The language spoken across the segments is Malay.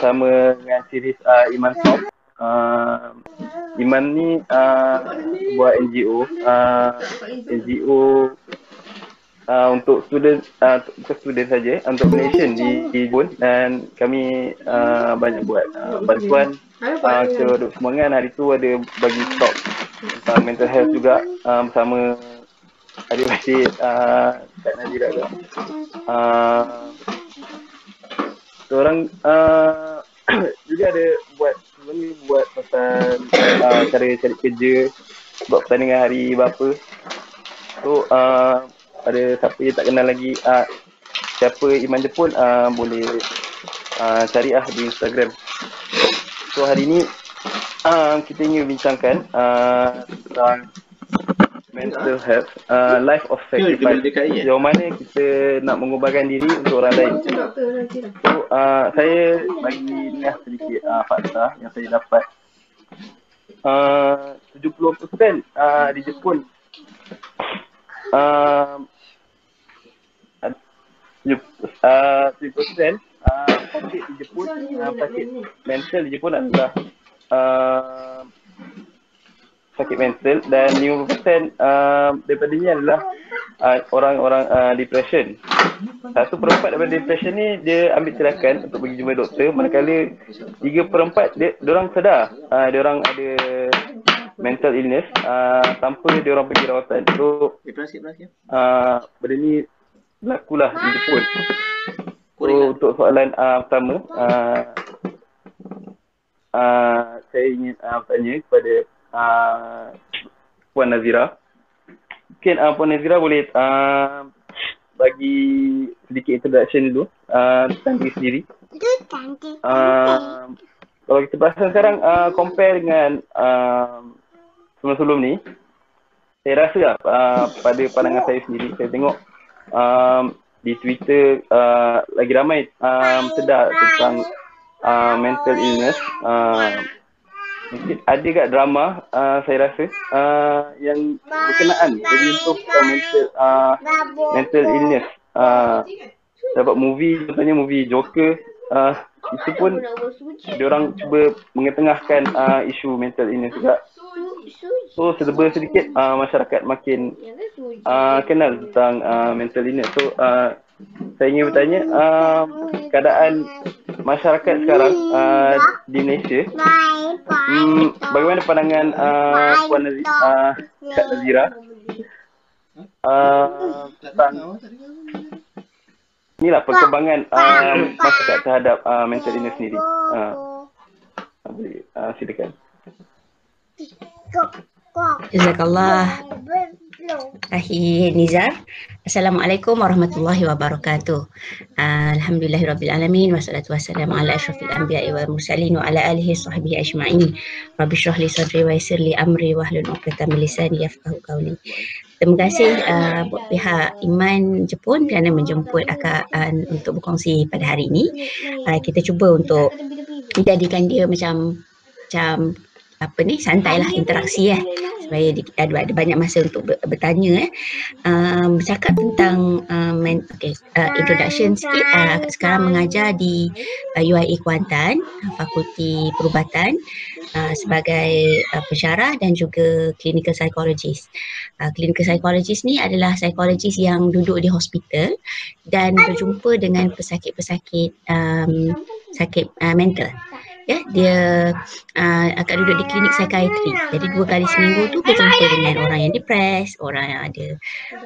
bersama dengan series uh, Iman Talk. Uh, Iman ni uh, sebuah NGO, uh, NGO uh, untuk student, uh, bukan student saja, untuk Malaysian di, di Bun dan kami uh, banyak buat uh, bantuan uh, ke Duk Semangan hari tu ada bagi talk tentang mental health juga uh, bersama adik Rashid, uh, Kak Nazira juga. Uh, orang uh, juga ada buat sebelum ni buat pasal uh, cara cari kerja buat pertandingan hari berapa. So uh, ada siapa yang tak kenal lagi uh, siapa Iman Jepun uh, boleh uh, cari lah di Instagram. So hari ni uh, kita ingin bincangkan uh, tentang mental health, uh, life of sacrifice. Sejauh mana kita nak mengubahkan diri untuk orang lain. So, uh, saya bagi ni lah sedikit uh, fakta yang saya dapat. Uh, 70% uh, di Jepun uh, uh, 70% uh, sakit di Jepun, uh, sakit mental di Jepun adalah uh, sakit mental dan 50% uh, daripada ni adalah uh, orang-orang uh, depression. Satu perempat daripada depression ni dia ambil tindakan untuk pergi jumpa doktor manakala tiga perempat dia orang sedar uh, dia orang ada mental illness uh, tanpa dia orang pergi rawatan. So uh, benda ni berlakulah di Jepun. So untuk soalan uh, pertama uh, uh, saya ingin uh, tanya kepada uh, Puan Nazira. Mungkin uh, Puan Nazira boleh uh, bagi sedikit introduction dulu uh, tentang diri sendiri. Uh, kalau kita perasan sekarang uh, compare dengan uh, sebelum-sebelum ni, saya rasa lah, uh, pada pandangan saya sendiri, saya tengok um, di Twitter uh, lagi ramai um, sedar tentang uh, mental illness. Uh, mungkin ada kat drama uh, saya rasa uh, yang berkenaan jadi untuk uh, mental uh, mental illness. Uh, dapat movie contohnya movie Joker uh, itu pun dia orang cuba mengetengahkan uh, isu mental illness juga. So serba sedikit uh, masyarakat makin uh, kenal tentang uh, mental illness. So uh, saya ingin bertanya uh, keadaan masyarakat sekarang uh, di Malaysia? Hmm, bagaimana pandangan uh, Puan Nazira, uh, Kak Nazira? Uh, tentang inilah perkembangan uh, masyarakat terhadap uh, mental illness sendiri. Uh, uh, silakan. Jazakallah Ahi Nizar. Assalamualaikum warahmatullahi wabarakatuh. Uh, Alhamdulillahirrabbilalamin. Wassalatu wassalamu ala ashrafil anbiya wa mursalin wa ala alihi sahbihi ajma'in. Rabbi syrah li sadri wa yasir li amri wa hlul uqdatan min lisani yafqahu qawli. Terima kasih uh, pihak Iman Jepun kerana menjemput akak uh, untuk berkongsi pada hari ini. Uh, kita cuba untuk jadikan dia macam macam apa ni? Santai lah interaksi eh. supaya ada, ada banyak masa untuk bertanya eh. Um, bercakap tentang um, okay, uh, introduction sikit. Uh, sekarang mengajar di uh, UIA Kuantan Fakulti Perubatan uh, sebagai uh, pensyarah dan juga clinical psychologist. Uh, clinical psychologist ni adalah psikologis yang duduk di hospital dan berjumpa dengan pesakit-pesakit um, sakit uh, mental ya. Dia uh, akan duduk di klinik psikiatri. Jadi dua kali seminggu tu berjumpa dengan orang yang depres orang yang ada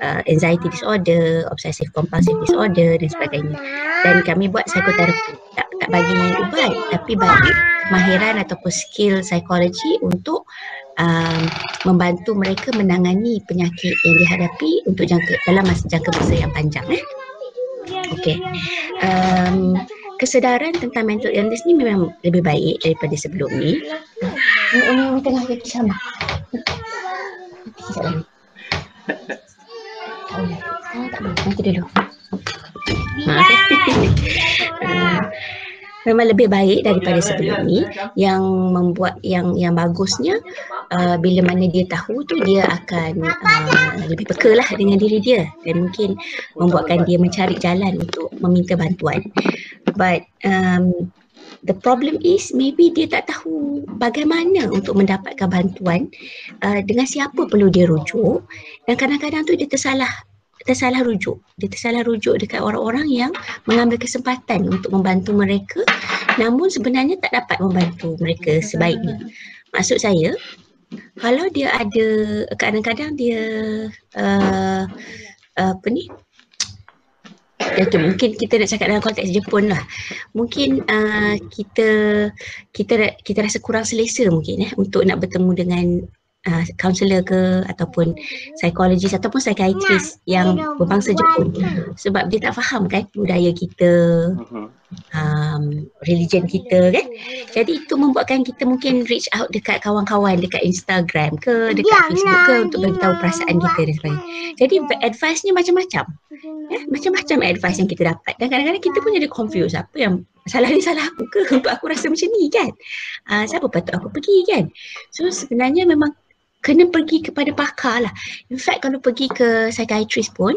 uh, anxiety disorder obsessive compulsive disorder dan sebagainya. Dan kami buat psikoterapi. Tak, tak bagi ubat tapi bagi kemahiran ataupun skill psikologi untuk um, membantu mereka menangani penyakit yang dihadapi untuk jangka dalam masa jangka masa yang panjang eh. Okey. Um, kesedaran tentang mental illness ni memang lebih baik daripada sebelum ni. Ini tengah kaki sama. Nanti dulu. Maaf. memang lebih baik daripada sebelum ni. yang membuat yang yang bagusnya uh, bila mana dia tahu tu dia akan uh, lebih peka lah dengan diri dia. Dan mungkin membuatkan dia mencari jalan untuk meminta bantuan. But um, the problem is maybe dia tak tahu bagaimana untuk mendapatkan bantuan uh, dengan siapa perlu dia rujuk. Dan kadang-kadang tu dia tersalah tersalah rujuk. Dia tersalah rujuk dekat orang-orang yang mengambil kesempatan untuk membantu mereka namun sebenarnya tak dapat membantu mereka sebaiknya. Maksud saya, kalau dia ada kadang-kadang dia uh, apa ni Okay, mungkin kita nak cakap dalam konteks Jepun lah. Mungkin uh, kita kita kita rasa kurang selesa mungkin eh untuk nak bertemu dengan uh, counselor ke ataupun psikologis ataupun psychiatrist yang berbangsa Jepun. sebab dia tak faham kan budaya kita um, religion kita kan. Jadi itu membuatkan kita mungkin reach out dekat kawan-kawan dekat Instagram ke dekat Facebook ke untuk beritahu perasaan kita dan sebagainya. jadi advice-nya macam-macam. Ya macam-macam advice yang kita dapat. Dan kadang-kadang kita pun jadi confused. Apa yang salah ni salah aku ke? Untuk aku rasa macam ni kan. Uh, siapa patut aku pergi kan? So sebenarnya memang kena pergi kepada pakar lah. In fact kalau pergi ke psychiatrist pun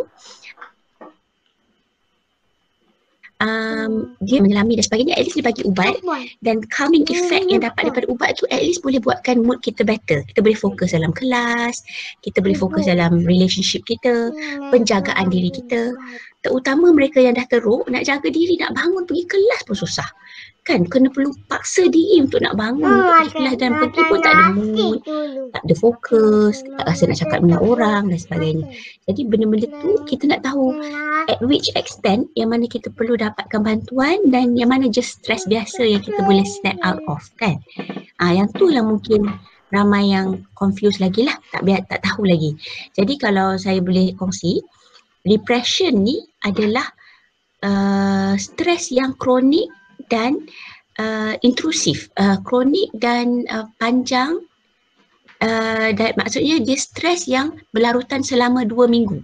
um, dia menyelami dan sebagainya at least dia bagi ubat. Dan calming effect yang dapat daripada ubat tu at least boleh buatkan mood kita better. Kita boleh fokus dalam kelas, kita boleh fokus dalam relationship kita, penjagaan diri kita. Terutama mereka yang dah teruk nak jaga diri, nak bangun pergi kelas pun susah kan? Kena perlu paksa diri untuk nak bangun. Oh, kelas dan pergi pun tak ada mood tak ada fokus tak rasa nak cakap dengan orang dan sebagainya. jadi benda-benda tu kita nak tahu at which extent yang mana kita perlu dapatkan bantuan dan yang mana just stress biasa yang kita boleh snap out of kan? Ah yang tu yang mungkin ramai yang confused lagi lah tak biar tak tahu lagi. Jadi kalau saya boleh kongsi depression ni adalah uh, stres yang kronik dan uh, intrusif, uh, kronik dan uh, panjang uh, dan maksudnya dia stres yang berlarutan selama dua minggu.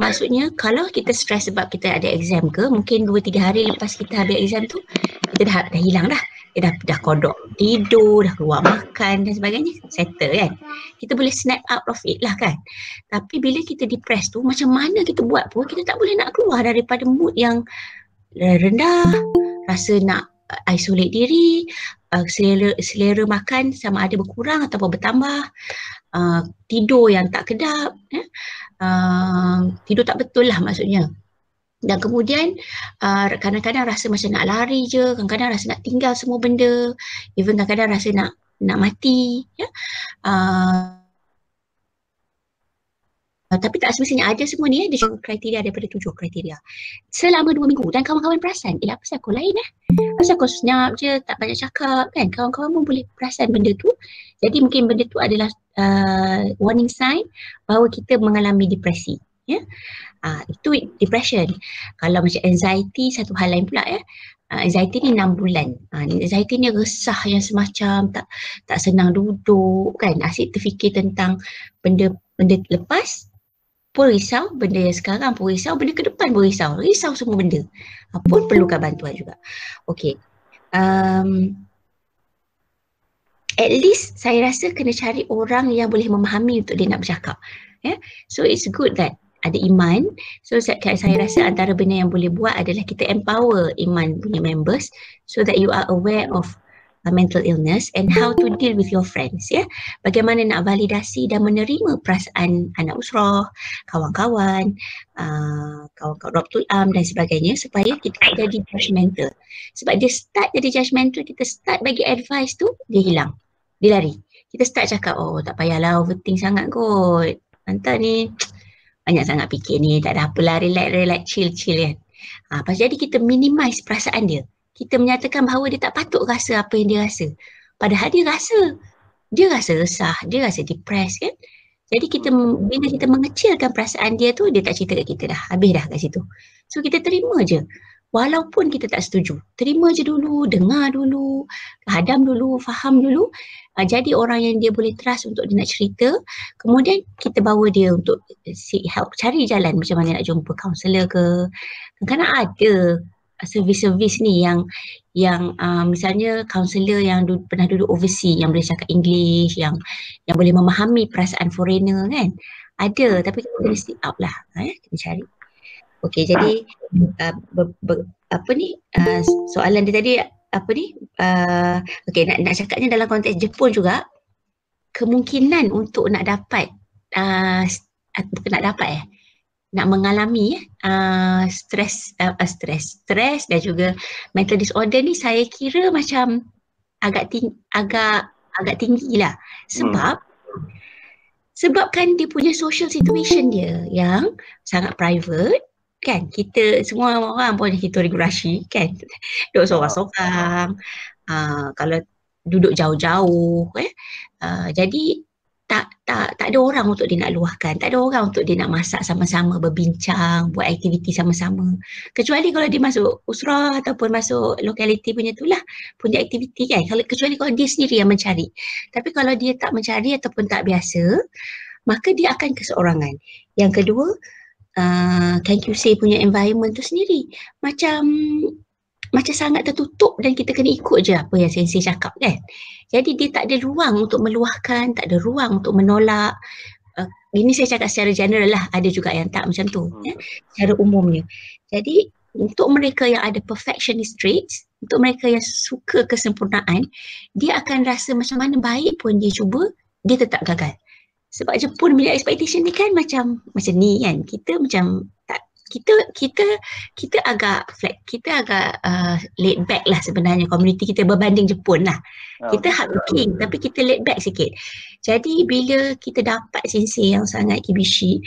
Maksudnya kalau kita stres sebab kita ada exam ke, mungkin dua tiga hari lepas kita habis exam tu, kita dah, dah hilang dah. Dia dah, dah kodok tidur, dah keluar makan dan sebagainya, settle kan. Kita boleh snap out of it lah kan. Tapi bila kita depressed tu, macam mana kita buat pun, kita tak boleh nak keluar daripada mood yang rendah, rasa nak uh, isolate diri, uh, selera, selera makan sama ada berkurang atau bertambah, uh, tidur yang tak kedap, eh? uh, tidur tak betul lah maksudnya. Dan kemudian uh, kadang-kadang rasa macam nak lari je, kadang-kadang rasa nak tinggal semua benda, even kadang-kadang rasa nak nak mati. Ya? Uh, Uh, tapi tak semestinya ada semua ni eh, dia kriteria daripada tujuh kriteria. Selama dua minggu dan kawan-kawan perasan, eh apa aku lain eh? Apa aku senyap je, tak banyak cakap kan? Kawan-kawan pun boleh perasan benda tu. Jadi mungkin benda tu adalah uh, warning sign bahawa kita mengalami depresi. Ya? Uh, itu depression. Kalau macam anxiety, satu hal lain pula ya. Uh, anxiety ni enam bulan. Uh, anxiety ni resah yang semacam tak tak senang duduk kan. Asyik terfikir tentang benda benda lepas pun risau, benda yang sekarang pun risau, benda ke depan pun risau. Risau semua benda. Pun perlukan bantuan juga. Okay. Um, at least saya rasa kena cari orang yang boleh memahami untuk dia nak bercakap. Yeah? So it's good that ada iman. So saya, saya rasa antara benda yang boleh buat adalah kita empower iman punya members so that you are aware of uh, mental illness and how to deal with your friends ya. Bagaimana nak validasi dan menerima perasaan anak usrah, kawan-kawan, uh, kawan-kawan Rabtul Am dan sebagainya supaya kita tak jadi judgmental. Sebab dia start jadi judgmental, kita start bagi advice tu, dia hilang. Dia lari. Kita start cakap, oh tak payahlah overthink sangat kot. Nanti ni banyak sangat fikir ni, tak ada apa lah, relax, relax, chill, chill kan. Ha, jadi kita minimize perasaan dia kita menyatakan bahawa dia tak patut rasa apa yang dia rasa. Padahal dia rasa. Dia rasa resah, dia rasa depressed kan. Jadi kita bila kita mengecilkan perasaan dia tu, dia tak cerita kat kita dah. Habis dah kat situ. So kita terima je. Walaupun kita tak setuju. Terima je dulu, dengar dulu, hadam dulu, faham dulu. Uh, jadi orang yang dia boleh trust untuk dia nak cerita. Kemudian kita bawa dia untuk seek help. Cari jalan macam mana nak jumpa kaunselor ke. Kadang-kadang ada servis-servis ni yang yang uh, misalnya kaunselor yang du- pernah duduk overseas yang boleh cakap English yang yang boleh memahami perasaan foreigner kan? Ada tapi kita kena stick out lah eh kita cari. Okey jadi uh, ber, ber, apa ni? Uh, soalan dia tadi apa ni? Uh, okey nak nak cakapnya dalam konteks Jepun juga kemungkinan untuk nak dapat uh, bukan nak dapat eh nak mengalami uh, stres uh, stres stres dan juga mental disorder ni saya kira macam agak tinggi agak agak tinggi lah sebab hmm. sebab kan dia punya social situation dia yang sangat private kan kita semua orang pun kita regulasi kan duduk seorang-seorang uh, kalau duduk jauh-jauh eh uh, jadi tak tak tak ada orang untuk dia nak luahkan. Tak ada orang untuk dia nak masak sama-sama berbincang buat aktiviti sama-sama. Kecuali kalau dia masuk usrah ataupun masuk lokaliti punya tu lah punya aktiviti kan. Kalau kecuali kalau dia sendiri yang mencari. Tapi kalau dia tak mencari ataupun tak biasa maka dia akan keseorangan. Yang kedua uh, can you say punya environment tu sendiri. Macam macam sangat tertutup dan kita kena ikut je apa yang sensei cakap kan. Jadi dia tak ada ruang untuk meluahkan, tak ada ruang untuk menolak. Uh, ini saya cakap secara general lah, ada juga yang tak macam tu. Hmm. Ya, secara umumnya. Jadi untuk mereka yang ada perfectionist traits, untuk mereka yang suka kesempurnaan, dia akan rasa macam mana baik pun dia cuba, dia tetap gagal. Sebab Jepun punya expectation ni kan macam macam ni kan. Kita macam kita kita kita agak flat kita agak uh, laid back lah sebenarnya. Community kita berbanding Jepun lah. Oh, kita hardworking tapi kita laid back sikit. Jadi bila kita dapat sensei yang sangat kibishi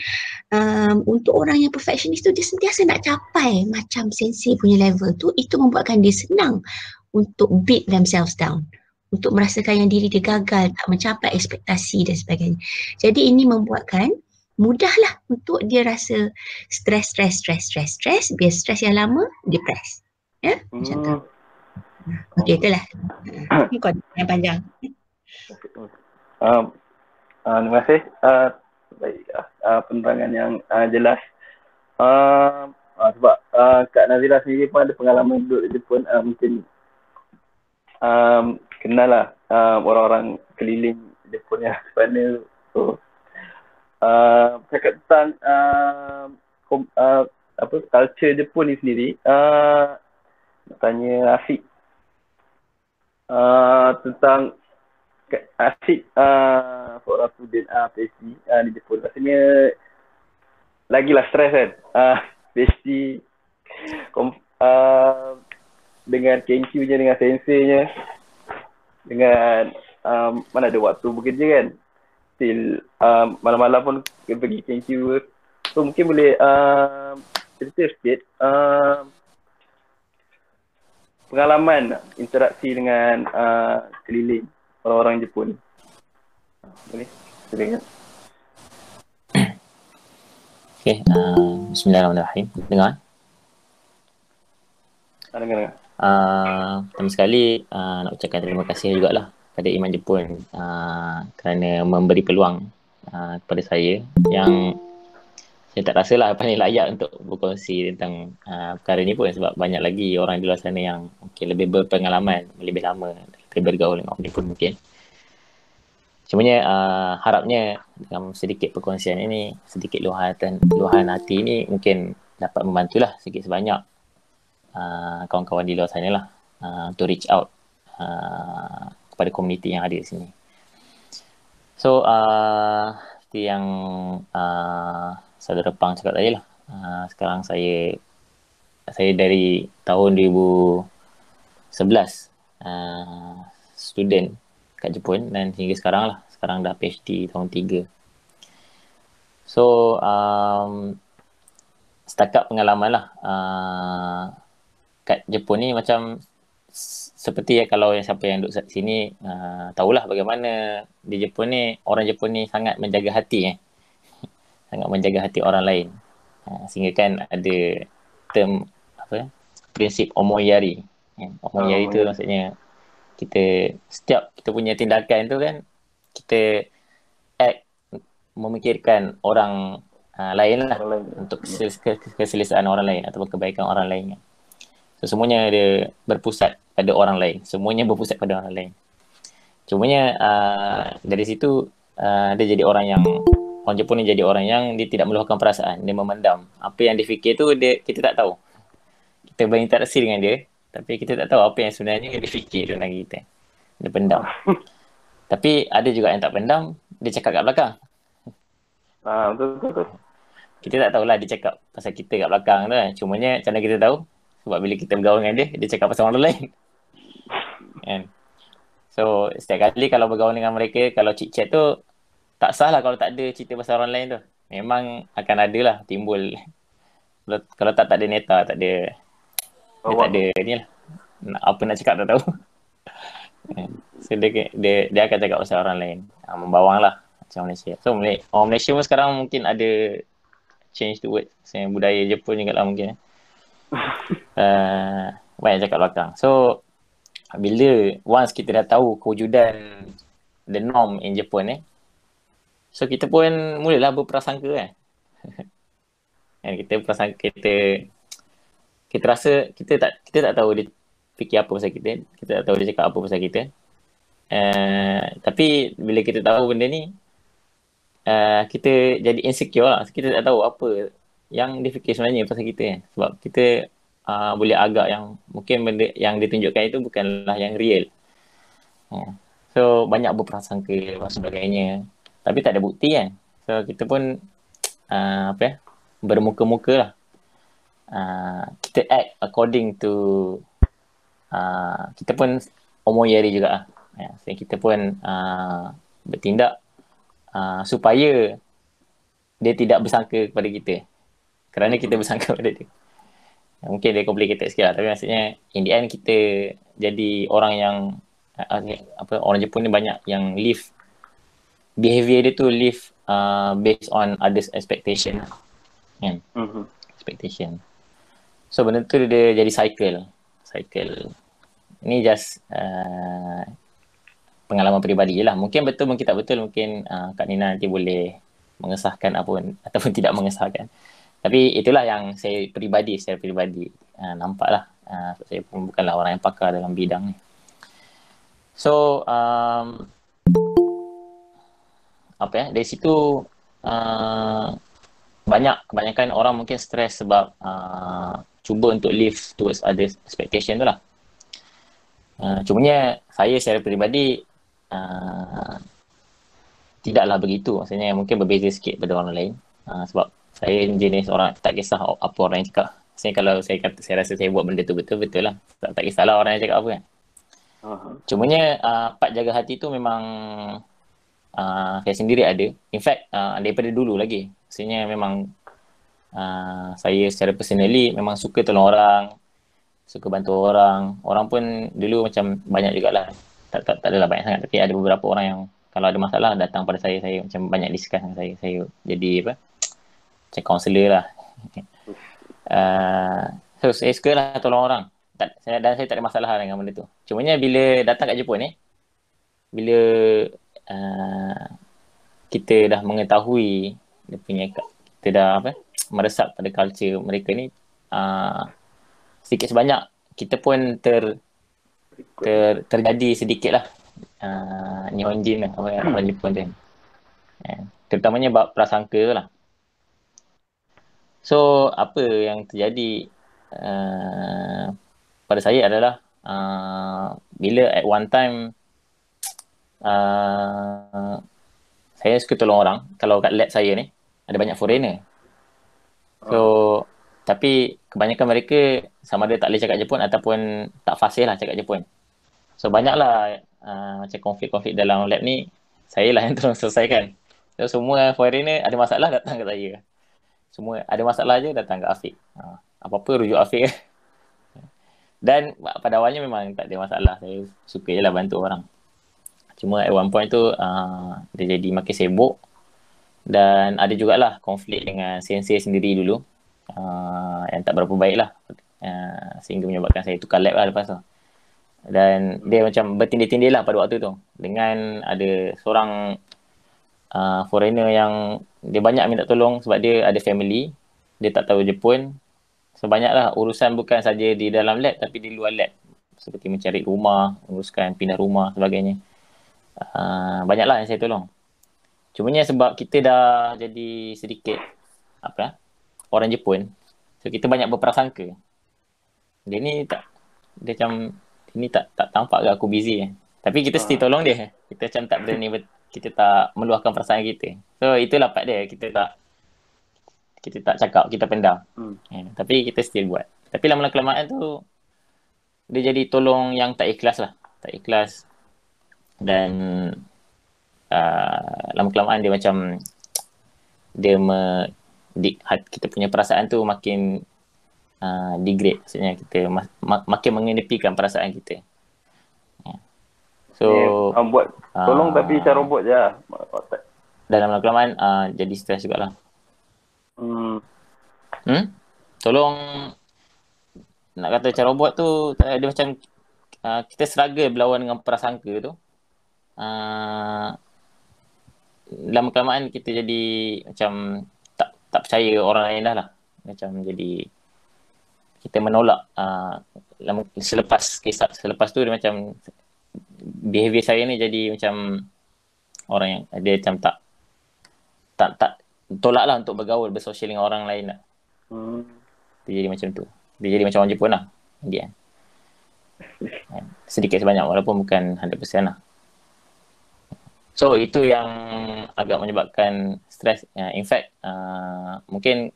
um, untuk orang yang perfectionist tu dia sentiasa nak capai macam sensei punya level tu itu membuatkan dia senang untuk beat themselves down. Untuk merasakan yang diri dia gagal tak mencapai ekspektasi dan sebagainya. Jadi ini membuatkan mudahlah untuk dia rasa stres, stres, stres, stres, stres. Biar stres yang lama, depres. Ya, hmm. macam tu. Okey, itulah. Kau yang panjang. Um, uh, terima kasih. Uh, baik, uh, penerangan yang uh, jelas. Uh, uh, sebab uh, Kak Nazila sendiri pun ada pengalaman duduk di Jepun. Uh, mungkin um, kenal lah uh, orang-orang keliling Jepun yang sebenarnya. So, uh, cakap tentang uh, kom, uh, apa culture Jepun ni sendiri. Uh, nak tanya Afiq. Uh, tentang Afiq uh, seorang student uh, PhD uh, di Jepun. Rasanya lagilah stres kan? Uh, PhD kom, uh, dengan KNQ-nya dengan sensei-nya dengan um, mana ada waktu bekerja kan still um, malam-malam pun pergi thank you so mungkin boleh um, cerita sikit um, pengalaman interaksi dengan uh, keliling orang-orang Jepun boleh silakan Okay, uh, Bismillahirrahmanirrahim. Dengar? Ah, dengar, dengar. Uh, pertama sekali, uh, nak ucapkan terima kasih juga lah pada Iman Jepun uh, kerana memberi peluang uh, kepada saya yang saya tak rasa lah ni layak untuk berkongsi tentang uh, perkara ni pun sebab banyak lagi orang di luar sana yang okay, lebih berpengalaman, lebih lama lebih bergaul dengan orang Jepun mungkin. Cumanya uh, harapnya dalam sedikit perkongsian ini, sedikit luahan, luahan hati ini mungkin dapat membantulah sedikit sebanyak uh, kawan-kawan di luar sana lah uh, to reach out uh, kepada komuniti yang ada di sini. So, uh, seperti yang uh, saudara Pang cakap tadi lah, uh, sekarang saya saya dari tahun 2011 uh, student kat Jepun dan hingga sekarang lah, sekarang dah PhD tahun 3. So, um, setakat pengalaman lah uh, kat Jepun ni macam seperti ya kalau yang siapa yang duduk sini uh, tahulah bagaimana di Jepun ni orang Jepun ni sangat menjaga hati eh. sangat menjaga hati orang lain uh, sehingga kan ada term apa prinsip omoyari eh. omoyari oh, tu maksudnya kita setiap kita punya tindakan tu kan kita act memikirkan orang uh, lain lah orang lain. untuk keselesaan orang lain ataupun kebaikan orang lain so, semuanya dia berpusat pada orang lain. Semuanya berpusat pada orang lain. Cumanya uh, dari situ uh, dia jadi orang yang orang Jepun ni jadi orang yang dia tidak meluahkan perasaan, dia memendam. Apa yang dia fikir tu dia kita tak tahu. Kita berinteraksi dengan dia, tapi kita tak tahu apa yang sebenarnya dia fikir dalam kita. Dia pendam. tapi ada juga yang tak pendam, dia cakap kat belakang. Ah, betul, betul, betul. Kita tak tahulah dia cakap pasal kita kat belakang tu kan. Cumanya macam mana kita tahu? Sebab bila kita bergaul dengan dia, dia cakap pasal orang lain. Kan? So, setiap kali kalau bergaul dengan mereka, kalau chit-chat tu, tak sah lah kalau tak ada cerita pasal orang lain tu. Memang akan ada lah timbul. Kalau, kalau tak tak ada neta, tak ada dia tak ada ni lah. Nak, apa nak cakap tak tahu. so dia, dia, dia akan cakap pasal orang lain. Ha, membawang lah macam Malaysia. So orang Malaysia pun sekarang mungkin ada change the word. Saya budaya Jepun juga lah mungkin. uh, banyak cakap belakang. So bila once kita dah tahu kewujudan the norm in Jepun eh, So kita pun mulalah berprasangka kan. kan kita prasangka kita kita rasa kita tak kita tak tahu dia fikir apa pasal kita. Kita tak tahu dia cakap apa pasal kita. Uh, tapi bila kita tahu benda ni uh, kita jadi insecure lah. Kita tak tahu apa yang dia fikir sebenarnya pasal kita kan. Sebab kita uh, boleh agak yang mungkin benda yang ditunjukkan itu bukanlah yang real. Uh, so banyak berprasangka dan sebagainya. Tapi tak ada bukti kan. So kita pun uh, apa ya bermuka-muka lah. Uh, kita act according to uh, kita pun omoyari juga lah. Ya, so kita pun uh, bertindak uh, supaya dia tidak bersangka kepada kita. Kerana kita bersangka pada dia mungkin dia complicated sikit lah tapi maksudnya in the end kita jadi orang yang apa orang Jepun ni banyak yang live behavior dia tu live uh, based on others expectation kan? Mm-hmm. expectation. So benda tu dia jadi cycle. Cycle. Ni just uh, pengalaman peribadi je lah. Mungkin betul mungkin tak betul mungkin uh, Kak Nina nanti boleh mengesahkan apa ataupun tidak mengesahkan tapi itulah yang saya peribadi secara peribadi uh, nampak lah uh, saya pun bukanlah orang yang pakar dalam bidang ni so um, apa ya dari situ uh, banyak kebanyakan orang mungkin stres sebab uh, cuba untuk live towards other expectation tu lah. Uh, cumanya saya secara peribadi uh, tidaklah begitu. Maksudnya mungkin berbeza sikit pada orang lain. Uh, sebab saya jenis orang tak kisah apa orang yang cakap. Maksudnya kalau saya kata saya rasa saya buat benda tu betul-betul lah. Tak, tak kisahlah orang yang cakap apa kan. Uh-huh. Cumanya uh, part jaga hati tu memang uh, saya sendiri ada. In fact, uh, daripada dulu lagi. Maksudnya memang uh, saya secara personally memang suka tolong orang. Suka bantu orang. Orang pun dulu macam banyak jugalah. Tak, tak, tak adalah banyak sangat. Tapi ada beberapa orang yang kalau ada masalah datang pada saya. Saya macam banyak discuss dengan saya. Saya jadi apa? Macam counselor lah. uh, so saya suka lah tolong orang. Tak, saya, dan saya tak ada masalah dengan benda tu. Cumanya bila datang kat Jepun ni, bila uh, kita dah mengetahui dia punya kita dah apa meresap pada culture mereka ni uh, sedikit sebanyak kita pun ter, ter terjadi sedikit lah uh, Nihonjin lah orang, Jepun tu yeah. terutamanya bab prasangka lah so apa yang terjadi uh, pada saya adalah uh, bila at one time uh, saya suka tolong orang. Kalau kat lab saya ni, ada banyak foreigner. So, oh. tapi kebanyakan mereka sama ada tak boleh cakap Jepun ataupun tak fasih lah cakap Jepun. So, banyaklah uh, macam konflik-konflik dalam lab ni, saya lah yang tolong selesaikan. So, semua foreigner ada masalah datang ke saya. Semua ada masalah je datang ke Afiq. Uh, apa-apa rujuk Afiq. Dan pada awalnya memang tak ada masalah. Saya suka je lah bantu orang. Cuma at one point tu uh, dia jadi makin sibuk dan ada jugalah konflik dengan sensei sendiri dulu uh, yang tak berapa baik lah uh, sehingga menyebabkan saya tukar lab lah lepas tu. Dan dia macam bertindih-tindih lah pada waktu tu dengan ada seorang uh, foreigner yang dia banyak minta tolong sebab dia ada family, dia tak tahu Jepun. So banyaklah urusan bukan saja di dalam lab tapi di luar lab. seperti mencari rumah, uruskan pindah rumah sebagainya. Uh, banyaklah yang saya tolong. Cumanya sebab kita dah jadi sedikit apa orang Jepun, so kita banyak berprasangka. Dia ni tak dia macam ini tak tak tampak ke aku busy eh. Tapi kita mesti ah. tolong dia. Kita macam tak berani kita tak meluahkan perasaan kita. So itulah part dia. Kita tak kita tak cakap, kita pendam. Hmm. Yeah, tapi kita still buat. Tapi lama kelamaan tu dia jadi tolong yang tak ikhlas lah. Tak ikhlas. Dan uh, lama kelamaan dia macam dia me, di, kita punya perasaan tu makin uh, degrade. Maksudnya kita mak, mak, makin mengenepikan perasaan kita. So, yeah, um, buat tolong uh, tapi cara robot je lah. Dan lama kelamaan uh, jadi stres jugalah. Hmm. Hmm? Tolong nak kata cara buat tu dia macam uh, kita struggle berlawan dengan prasangka tu. Uh, lama kelamaan kita jadi macam tak tak percaya orang lain dah lah. Macam jadi kita menolak uh, lama, selepas kisah selepas tu dia macam behavior saya ni jadi macam orang yang dia macam tak tak tak tolak lah untuk bergaul bersosial dengan orang lain lah. Hmm. Dia jadi macam tu. Dia jadi macam orang Jepun lah dia sedikit sebanyak walaupun bukan 100% lah. So itu yang agak menyebabkan stres in fact uh, mungkin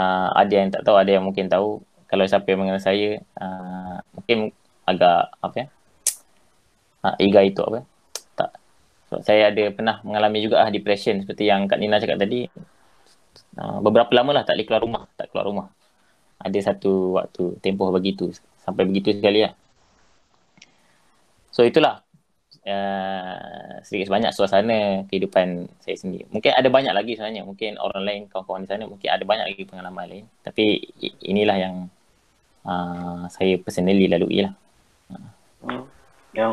uh, ada yang tak tahu ada yang mungkin tahu. Kalau siapa yang mengenal saya uh, mungkin agak apa ya uh, iga itu apa tak so, saya ada pernah mengalami juga ah depression seperti yang Kak Nina cakap tadi uh, beberapa lama lah tak boleh keluar rumah tak keluar rumah ada satu waktu tempoh begitu sampai begitu sekali lah. So itulah uh, sedikit sebanyak suasana kehidupan saya sendiri. Mungkin ada banyak lagi sebenarnya. Mungkin orang lain, kawan-kawan di sana mungkin ada banyak lagi pengalaman lain. Tapi inilah yang uh, saya personally lalui lah. Hmm. Yang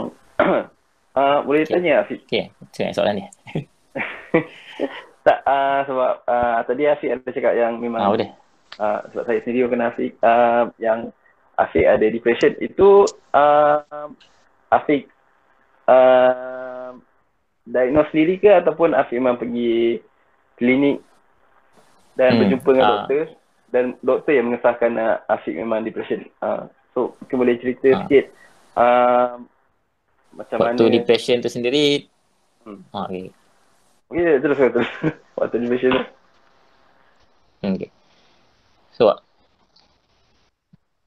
uh, boleh okay. tanya Afiq? Okay, itu soalan dia. tak, uh, sebab uh, tadi Afiq ada cakap yang memang ah, boleh uh, sebab saya sendiri kena Afiq uh, yang Afiq ada depression itu uh, Afiq uh, diagnose sendiri ke ataupun Afiq memang pergi klinik dan hmm. berjumpa dengan uh. doktor dan doktor yang mengesahkan uh, Afiq memang depression. Uh, so mungkin boleh cerita uh. sikit uh, macam Waktu mana Waktu depression tu sendiri hmm. Ah, okay. Okay, terus, terus. Waktu depression tu. Okay. So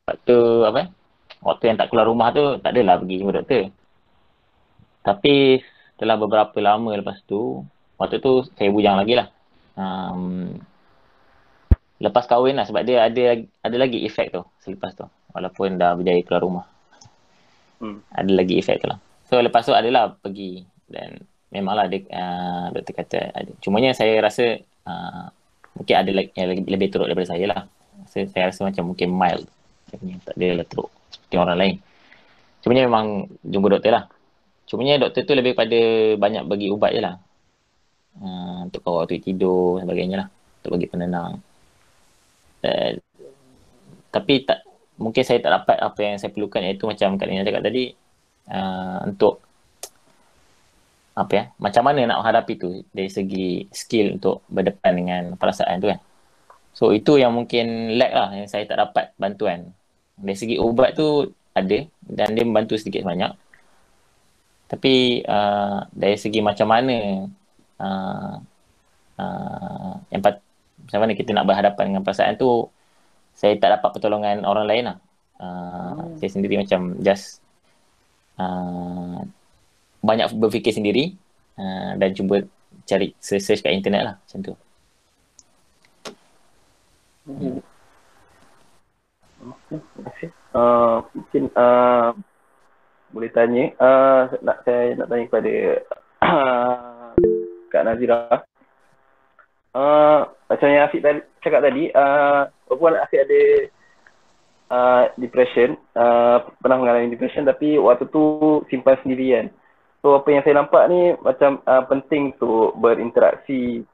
waktu apa waktu yang tak keluar rumah tu tak adalah pergi jumpa doktor. Tapi setelah beberapa lama lepas tu, waktu tu saya bujang lagi lah. Um, lepas kahwin lah sebab dia ada ada lagi efek tu selepas tu. Walaupun dah berjaya keluar rumah. Hmm. Ada lagi efek tu lah. So lepas tu adalah pergi dan memanglah dia, uh, doktor kata ada. Cumanya saya rasa uh, mungkin ada lagi, yang lebih, lebih teruk daripada saya lah. Saya, saya rasa macam mungkin mild. Macam tak ada lah teruk seperti orang lain. Cumanya memang jumpa doktor lah. Cumanya doktor tu lebih pada banyak bagi ubat je lah. Uh, untuk kawal waktu tidur sebagainya lah. Untuk bagi penenang. Uh, tapi tak mungkin saya tak dapat apa yang saya perlukan. Iaitu macam Kak Lina cakap tadi uh, untuk apa ya macam mana nak menghadapi tu dari segi skill untuk berdepan dengan perasaan tu kan So itu yang mungkin lag lah yang saya tak dapat bantuan. Dari segi ubat tu ada dan dia membantu sedikit sebanyak. Tapi uh, dari segi macam mana uh, uh, yang pat- macam mana kita nak berhadapan dengan perasaan tu saya tak dapat pertolongan orang lain lah. Uh, hmm. Saya sendiri macam just uh, banyak berfikir sendiri uh, dan cuba cari search kat internet lah macam tu. Hmm. Uh, mungkin uh, boleh tanya uh, nak saya nak tanya kepada uh, Kak Nazira. Uh, macam yang Afiq tadi, cakap tadi, uh, walaupun Afiq ada uh, depression, uh, pernah mengalami depression tapi waktu tu simpan sendirian. So apa yang saya nampak ni macam uh, penting untuk berinteraksi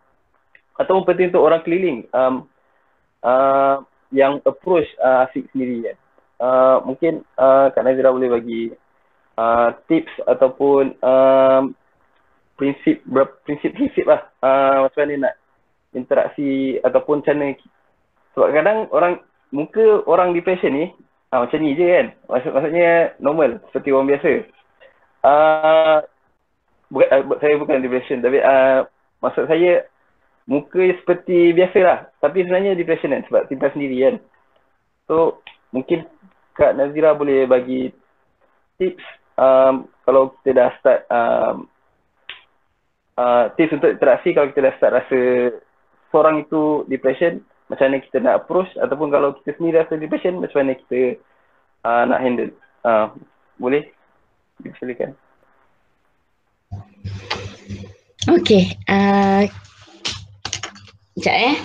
ataupun penting untuk orang keliling. Um, uh, yang approach uh, Afiq sendiri kan. uh, mungkin uh, Kak Nazira boleh bagi uh, tips ataupun um, prinsip prinsip-prinsip lah uh, macam mana nak interaksi ataupun mana sebab kadang orang muka orang depression ni uh, macam ni je kan. Maksud, maksudnya normal seperti orang biasa. Uh, bukan, uh, saya bukan depression tapi uh, maksud saya muka seperti biasa lah tapi sebenarnya depression kan sebab kita sendiri kan. So mungkin Kak Nazira boleh bagi tips um, kalau kita dah start um, uh, tips untuk interaksi kalau kita dah start rasa seorang itu depression macam mana kita nak approach ataupun kalau kita sendiri rasa depression macam mana kita uh, nak handle uh, boleh dipersilakan Okay, uh, sekejap eh.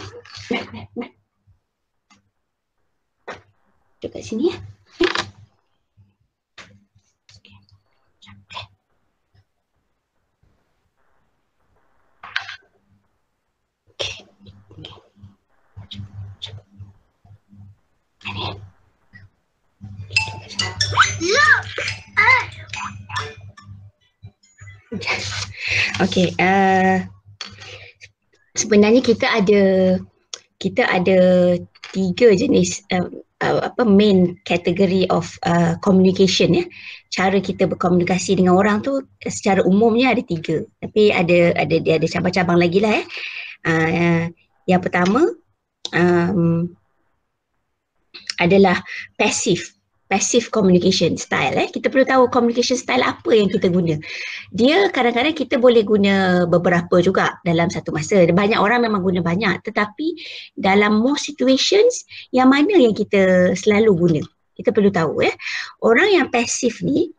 Duduk kat sini ya. Okay, uh, sebenarnya kita ada kita ada tiga jenis uh, uh, apa main category of uh, communication ya. Cara kita berkomunikasi dengan orang tu secara umumnya ada tiga. Tapi ada ada dia ada cabang-cabang lagi lah ya. Uh, yang pertama um, adalah passive passive communication style eh. Kita perlu tahu communication style apa yang kita guna. Dia kadang-kadang kita boleh guna beberapa juga dalam satu masa. Banyak orang memang guna banyak tetapi dalam more situations yang mana yang kita selalu guna? Kita perlu tahu eh. Orang yang pasif ni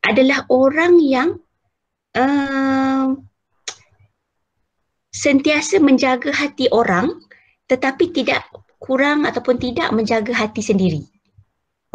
adalah orang yang uh, sentiasa menjaga hati orang tetapi tidak kurang ataupun tidak menjaga hati sendiri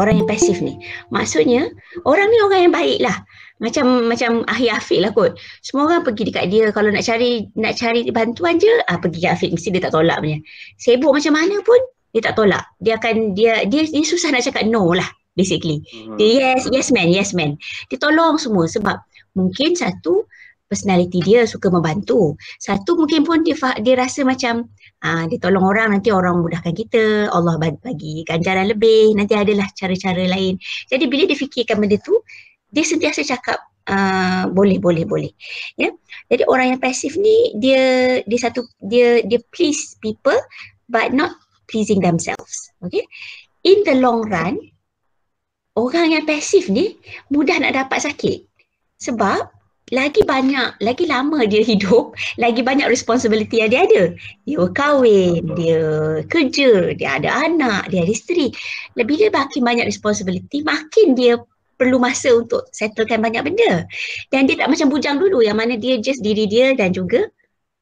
orang yang pasif ni. Maksudnya orang ni orang yang baik lah. Macam macam Ahli Afiq lah kot. Semua orang pergi dekat dia kalau nak cari nak cari bantuan je, ah pergi ke Afiq mesti dia tak tolak punya. Sibuk macam mana pun dia tak tolak. Dia akan dia dia, dia susah nak cakap no lah basically. Hmm. Dia yes yes man, yes man. Dia tolong semua sebab mungkin satu personality dia suka membantu. Satu mungkin pun dia dia rasa macam uh, dia tolong orang nanti orang mudahkan kita. Allah bagi ganjaran lebih. Nanti adalah cara-cara lain. Jadi bila dia fikirkan benda tu dia sentiasa cakap uh, boleh boleh boleh. Ya. Jadi orang yang pasif ni dia dia satu dia dia please people but not pleasing themselves. Okay in the long run orang yang pasif ni mudah nak dapat sakit. Sebab lagi banyak, lagi lama dia hidup, lagi banyak responsibility yang dia ada. Dia kahwin, dia kerja, dia ada anak, dia ada isteri. Lebih dia makin banyak responsibility, makin dia perlu masa untuk settlekan banyak benda. Dan dia tak macam bujang dulu yang mana dia just diri dia dan juga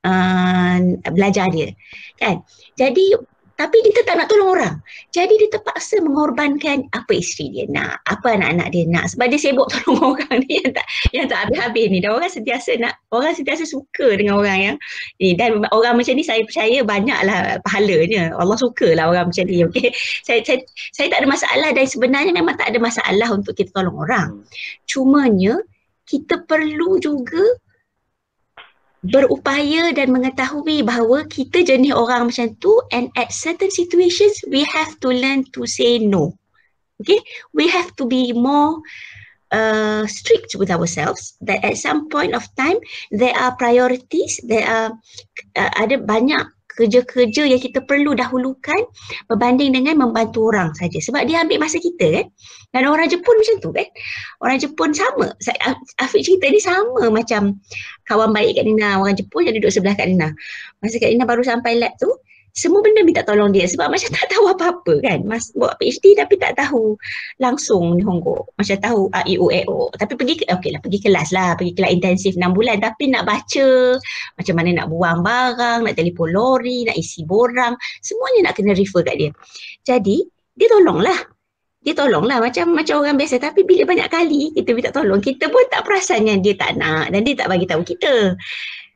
uh, belajar dia. Kan? Jadi tapi dia tetap nak tolong orang. Jadi dia terpaksa mengorbankan apa isteri dia nak, apa anak-anak dia nak sebab dia sibuk tolong orang ni yang tak yang tak habis-habis ni. Dan orang sentiasa nak orang sentiasa suka dengan orang yang ni dan orang macam ni saya percaya banyaklah pahalanya. Allah sukalah orang macam ni. Okey. Saya, saya saya tak ada masalah dan sebenarnya memang tak ada masalah untuk kita tolong orang. Cumanya kita perlu juga berupaya dan mengetahui bahawa kita jenis orang macam tu and at certain situations we have to learn to say no. Okay, we have to be more uh, strict with ourselves that at some point of time there are priorities, there are uh, ada banyak kerja-kerja yang kita perlu dahulukan berbanding dengan membantu orang saja. Sebab dia ambil masa kita kan dan orang Jepun macam tu kan orang Jepun sama. Afiq cerita ni sama macam kawan baik Kak Nina. Orang Jepun yang duduk sebelah Kak Nina. Masa Kak Nina baru sampai lab tu semua benda minta tolong dia sebab macam tak tahu apa-apa kan. Mas buat PhD tapi tak tahu langsung ni Honggo macam tahu A, I, U, E, O. Tapi pergi ke, okay lah pergi kelas lah. Pergi kelas intensif 6 bulan tapi nak baca. Macam mana nak buang barang nak telefon lori nak isi borang. Semuanya nak kena refer kat dia. Jadi dia tolonglah. Dia tolonglah. Macam macam orang biasa. Tapi bila banyak kali kita minta tolong kita pun tak perasan yang dia tak nak dan dia tak bagi tahu kita.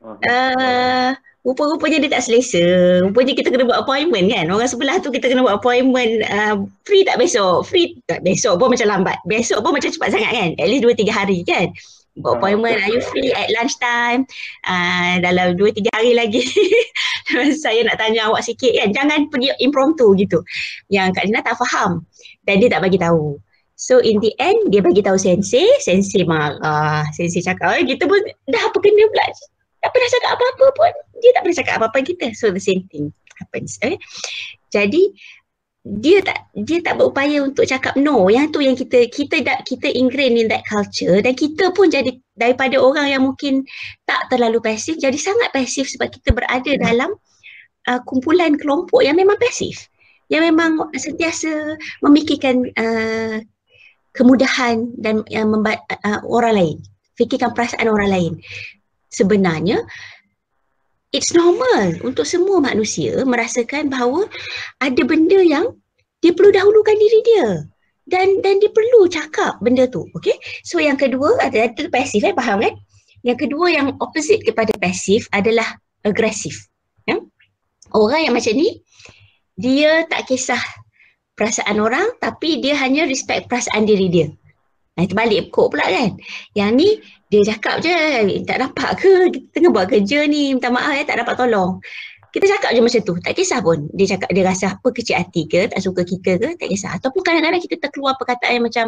Uh, rupa-rupanya dia tak selesa. Rupanya kita kena buat appointment kan. Orang sebelah tu kita kena buat appointment. Uh, free tak besok? Free tak besok pun macam lambat. Besok pun macam cepat sangat kan. At least 2-3 hari kan. Buat appointment, are you free at lunch time? Uh, dalam 2-3 hari lagi. saya nak tanya awak sikit kan. Jangan pergi impromptu gitu. Yang Kak Dina tak faham. Dan dia tak bagi tahu. So in the end dia bagi tahu sensei, sensei marah, sensei cakap, oh, kita pun dah apa kena pula tak pernah cakap apa-apa pun. Dia tak pernah cakap apa-apa. Kita so the same thing happens okay? jadi dia tak dia tak berupaya untuk cakap no. Yang tu yang kita kita dah kita ingrain in that culture. Dan kita pun jadi daripada orang yang mungkin tak terlalu pasif jadi sangat pasif sebab kita berada dalam uh, kumpulan kelompok yang memang pasif yang memang sentiasa memikirkan uh, kemudahan dan uh, memba- uh, orang lain. Fikirkan perasaan orang lain sebenarnya it's normal untuk semua manusia merasakan bahawa ada benda yang dia perlu dahulukan diri dia dan dan dia perlu cakap benda tu okey so yang kedua ada ada pasif eh? Faham kan yang kedua yang opposite kepada pasif adalah agresif ya? Orang yang macam ni dia tak kisah perasaan orang tapi dia hanya respect perasaan diri dia Nah, itu balik kok pula kan. Yang ni dia cakap je tak dapat ke tengah buat kerja ni minta maaf ya tak dapat tolong. Kita cakap je macam tu. Tak kisah pun dia cakap dia rasa apa kecil hati ke tak suka kita ke tak kisah. Ataupun kadang-kadang kita terkeluar perkataan yang macam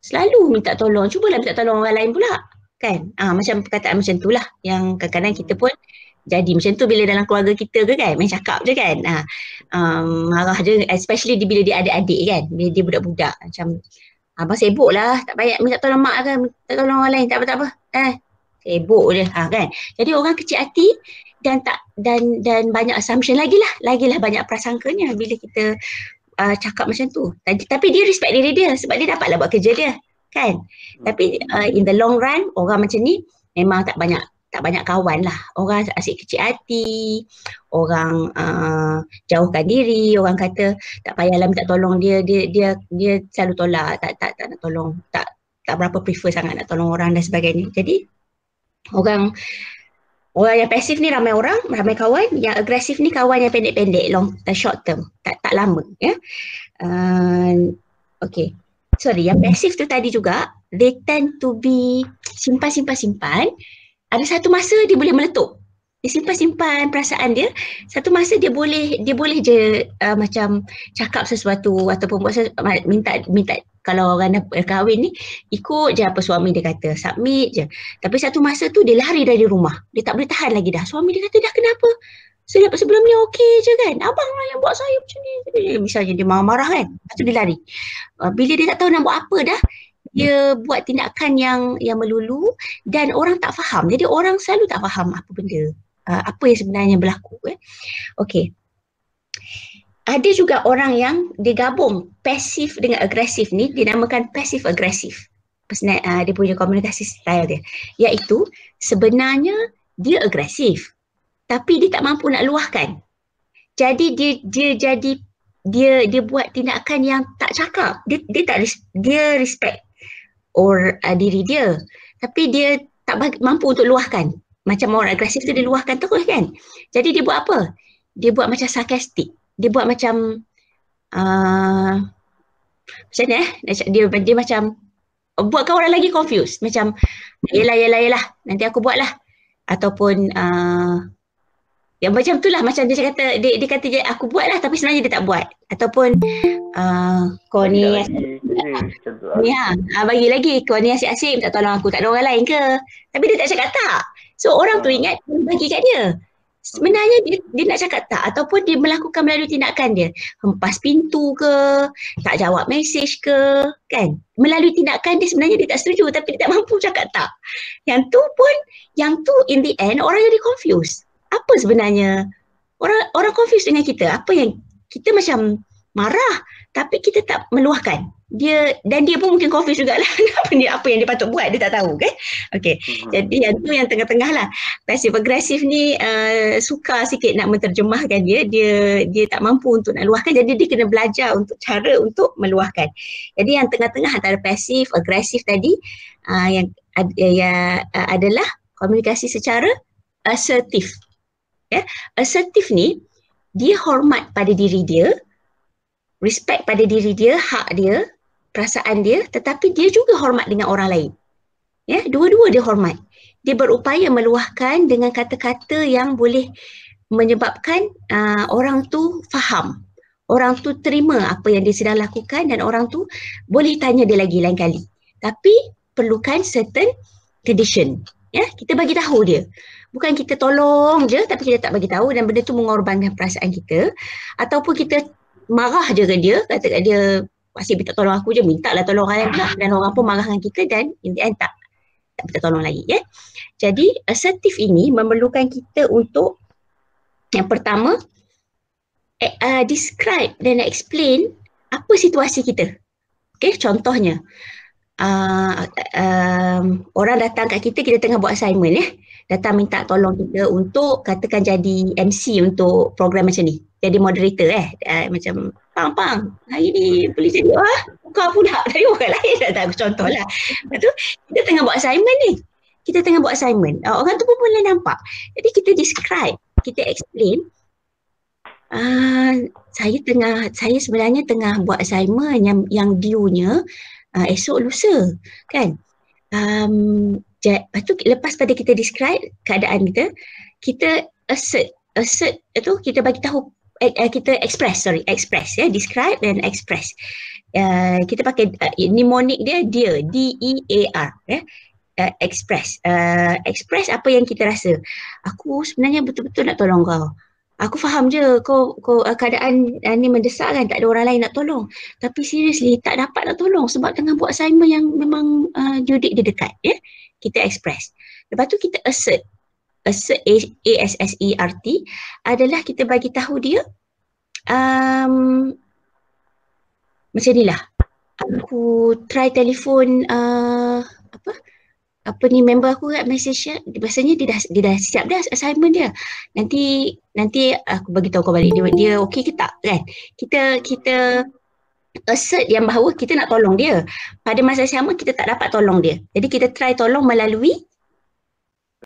selalu minta tolong. Cubalah minta tolong orang lain pula. Kan? Ah macam perkataan macam tu lah yang kadang-kadang kita pun jadi macam tu bila dalam keluarga kita ke kan main cakap je kan ah, um, marah je especially bila dia adik-adik kan bila dia budak-budak macam Abang sibuk lah, tak payah minta tolong mak ke, minta tolong orang lain, tak apa tak apa. Eh, sibuk je ha, kan. Jadi orang kecil hati dan tak dan dan banyak assumption lagi lah, lagi lah banyak prasangkanya bila kita uh, cakap macam tu. Tapi, tapi dia respect diri dia sebab dia dapatlah buat kerja dia, kan. Tapi uh, in the long run orang macam ni memang tak banyak tak banyak kawan lah. Orang asyik kecil hati, orang uh, jauhkan diri, orang kata tak payahlah minta tolong dia, dia dia dia selalu tolak, tak tak tak nak tolong, tak tak berapa prefer sangat nak tolong orang dan sebagainya. Jadi orang orang yang pasif ni ramai orang, ramai kawan, yang agresif ni kawan yang pendek-pendek, long uh, short term, tak tak lama ya. Uh, okay. Sorry, yang pasif tu tadi juga, they tend to be simpan-simpan-simpan ada satu masa dia boleh meletup. Dia simpan-simpan perasaan dia. Satu masa dia boleh dia boleh je uh, macam cakap sesuatu ataupun buat sesuatu, minta minta kalau orang dah kahwin ni ikut je apa suami dia kata, submit je. Tapi satu masa tu dia lari dari rumah. Dia tak boleh tahan lagi dah. Suami dia kata dah kenapa? Sebab sebelum ni okey je kan. Abang lah yang buat saya macam ni. Misalnya dia marah-marah kan. Lepas tu dia lari. Uh, bila dia tak tahu nak buat apa dah, dia buat tindakan yang yang melulu dan orang tak faham. Jadi orang selalu tak faham apa benda, uh, apa yang sebenarnya berlaku. Eh. Okay. Ada juga orang yang digabung pasif dengan agresif ni dinamakan pasif agresif. Uh, dia punya komunikasi style dia. Iaitu sebenarnya dia agresif tapi dia tak mampu nak luahkan. Jadi dia dia jadi dia dia buat tindakan yang tak cakap. Dia dia tak dia respect or uh, diri dia. Tapi dia tak bagi, mampu untuk luahkan. Macam orang agresif tu dia luahkan terus kan. Jadi dia buat apa? Dia buat macam sarkastik. Dia buat macam uh, macam ni eh? Dia, dia macam buatkan orang lagi confused. Macam yelah yelah yelah. Nanti aku buat lah ataupun uh, yang macam tu lah macam dia kata dia, dia kata je aku buat lah tapi sebenarnya dia tak buat. Ataupun uh, kau ni ni ha, ha bagi lagi kau ni asyik-asyik minta tolong aku tak ada orang lain ke? Tapi dia tak cakap tak. So orang tu ingat bagi kat dia. Sebenarnya dia, dia nak cakap tak ataupun dia melakukan melalui tindakan dia. Hempas pintu ke tak jawab mesej ke kan? Melalui tindakan dia sebenarnya dia tak setuju tapi dia tak mampu cakap tak. Yang tu pun yang tu in the end orang jadi confused apa sebenarnya? Orang orang confuse dengan kita. Apa yang kita macam marah tapi kita tak meluahkan. Dia dan dia pun mungkin confuse jugalah. Apa ni apa yang dia patut buat dia tak tahu kan? Okey. Hmm. jadi yang tu yang tengah-tengah lah. Passive aggressive ni uh, suka sikit nak menterjemahkan dia. Dia dia tak mampu untuk nak luahkan. Jadi dia kena belajar untuk cara untuk meluahkan. Jadi yang tengah-tengah antara passive aggressive tadi uh, yang uh, ya, uh, adalah komunikasi secara assertif Ya, assertive ni dia hormat pada diri dia, respect pada diri dia, hak dia, perasaan dia, tetapi dia juga hormat dengan orang lain. Ya, dua-dua dia hormat. Dia berupaya meluahkan dengan kata-kata yang boleh menyebabkan uh, orang tu faham. Orang tu terima apa yang dia sedang lakukan dan orang tu boleh tanya dia lagi lain kali. Tapi perlukan certain condition. Ya, kita bagi tahu dia. Bukan kita tolong je tapi kita tak bagi tahu dan benda tu mengorbankan perasaan kita ataupun kita marah je ke dia, kata kat dia masih minta tolong aku je, minta lah tolong orang lain pula dan orang pun marah dengan kita dan in the end tak tak minta tolong lagi ya. Jadi assertive ini memerlukan kita untuk yang pertama uh, describe dan explain apa situasi kita. Okay, contohnya uh, um, orang datang kat kita, kita tengah buat assignment ya. Datang minta tolong kita untuk katakan jadi MC untuk program macam ni. Jadi moderator eh. Uh, macam, pang, pang, hari ni boleh jadi, wah, kau pula dari orang lain dah tahu contoh lah. Lepas tu, kita tengah buat assignment ni. Kita tengah buat assignment. Uh, orang tu pun boleh nampak. Jadi kita describe, kita explain. Uh, saya tengah, saya sebenarnya tengah buat assignment yang yang due-nya uh, esok lusa kan um, lepas tu lepas pada kita describe keadaan kita kita assert assert itu kita bagi tahu eh, eh, kita express sorry express ya describe dan express uh, kita pakai uh, mnemonic dia dia D E A R ya uh, express uh, express apa yang kita rasa aku sebenarnya betul-betul nak tolong kau Aku faham je kau, kau uh, keadaan uh, ni mendesak kan tak ada orang lain nak tolong. Tapi seriously tak dapat nak tolong sebab tengah buat assignment yang memang uh, date dia dekat. Ya? Kita express. Lepas tu kita assert. Assert A-S-S-E-R-T adalah kita bagi tahu dia um, macam ni lah. Aku try telefon uh, apa? apa ni member aku kat message dia biasanya dia dah dia dah siap dah assignment dia nanti nanti aku bagi tahu kau balik dia dia okey ke tak kan kita kita assert yang bahawa kita nak tolong dia pada masa yang sama kita tak dapat tolong dia jadi kita try tolong melalui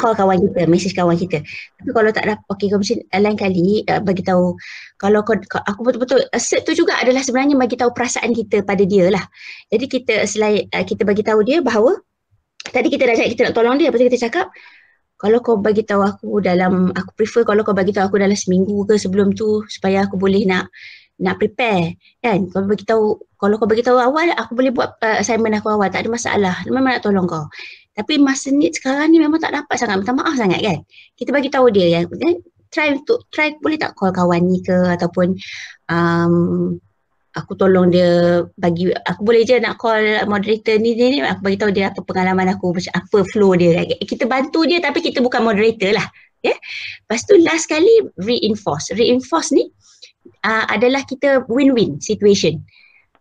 call kawan kita, message kawan kita. Tapi kalau tak dapat, kau mesti lain kali uh, bagi tahu kalau kau, aku betul-betul assert tu juga adalah sebenarnya bagi tahu perasaan kita pada dia lah. Jadi kita selain uh, kita bagi tahu dia bahawa tadi kita dah cakap kita nak tolong dia lepas kita cakap kalau kau bagi tahu aku dalam aku prefer kalau kau bagi tahu aku dalam seminggu ke sebelum tu supaya aku boleh nak nak prepare kan? Kalau bagi tahu kalau kau bagi tahu awal aku boleh buat uh, assignment aku awal tak ada masalah. Memang nak tolong kau. Tapi masa ni sekarang ni memang tak dapat sangat minta maaf sangat kan? Kita bagi tahu dia yang eh, try untuk try boleh tak call kawan ni ke? Ataupun um, aku tolong dia bagi aku boleh je nak call moderator ni ni, ni. Aku bagi tahu dia apa pengalaman aku macam apa flow dia. Kita bantu dia tapi kita bukan moderator lah. Ya? Yeah? lepas tu last kali reinforce. Reinforce ni uh, adalah kita win-win situation.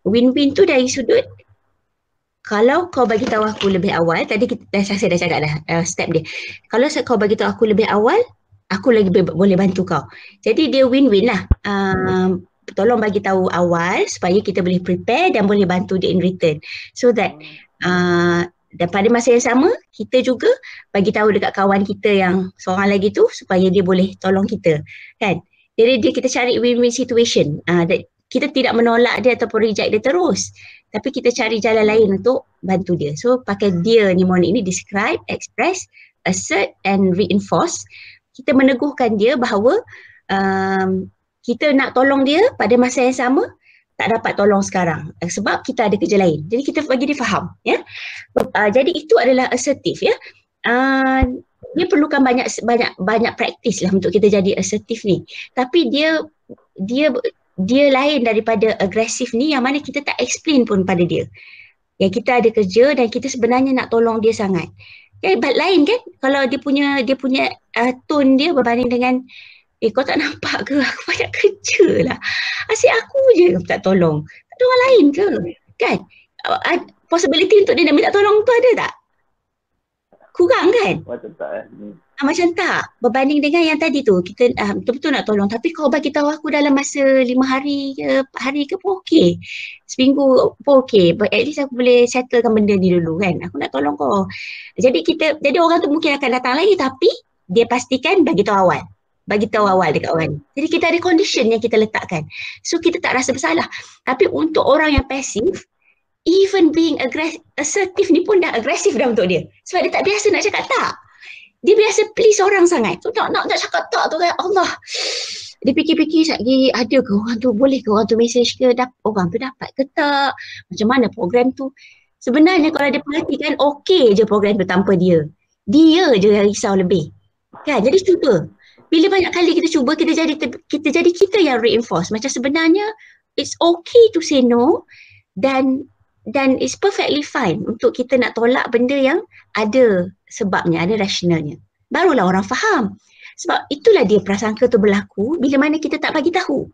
Win-win tu dari sudut kalau kau bagi tahu aku lebih awal tadi kita dah saya dah cakap dah uh, step dia. Kalau kau bagi tahu aku lebih awal aku lagi boleh bantu kau. Jadi dia win-win lah. Uh, tolong bagi tahu awal supaya kita boleh prepare dan boleh bantu dia in return. So that uh, dan pada masa yang sama kita juga bagi tahu dekat kawan kita yang seorang lagi tu supaya dia boleh tolong kita kan jadi dia kita cari win-win situation uh, that kita tidak menolak dia ataupun reject dia terus tapi kita cari jalan lain untuk bantu dia so pakai dia mnemonic ini describe express assert and reinforce kita meneguhkan dia bahawa um, kita nak tolong dia pada masa yang sama tak dapat tolong sekarang eh, sebab kita ada kerja lain. Jadi kita bagi dia faham ya. Uh, jadi itu adalah assertif ya. Uh, dia perlukan banyak banyak banyak praktis lah untuk kita jadi assertif ni. Tapi dia dia dia lain daripada agresif ni yang mana kita tak explain pun pada dia. Yang kita ada kerja dan kita sebenarnya nak tolong dia sangat. Ya, lain kan? Kalau dia punya dia punya uh, tone dia berbanding dengan eh kau tak nampak ke? Aku banyak kerja lah. Asyik aku je tak tolong. Tak ada orang lain ke? Kan? Uh, possibility untuk dia nak minta tolong tu ada tak kurang kan? Macam tak eh. Ah, macam tak. Berbanding dengan yang tadi tu kita uh, betul-betul nak tolong. Tapi kau bagi tahu aku dalam masa lima hari ke hari ke pun okey. Seminggu pun okey. But at least aku boleh settlekan benda ni dulu kan? Aku nak tolong kau. Jadi kita jadi orang tu mungkin akan datang lagi tapi dia pastikan bagi tahu awal. Bagi tahu awal dekat orang. Ni. Jadi kita ada condition yang kita letakkan. So kita tak rasa bersalah. Tapi untuk orang yang pasif, even being aggressive, assertive ni pun dah agresif dah untuk dia. Sebab dia tak biasa nak cakap tak. Dia biasa please orang sangat. Tu nak, nak, nak cakap tak tu kayak Allah. Dia fikir-fikir lagi ada ke orang tu boleh ke orang tu message ke dap- orang tu dapat ke tak. Macam mana program tu. Sebenarnya kalau dia perhatikan okey je program tu tanpa dia. Dia je yang risau lebih. Kan? Jadi cuba bila banyak kali kita cuba kita jadi kita jadi kita yang reinforce macam sebenarnya it's okay to say no dan dan it's perfectly fine untuk kita nak tolak benda yang ada sebabnya ada rasionalnya barulah orang faham. Sebab itulah dia prasangka tu berlaku bila mana kita tak bagi tahu.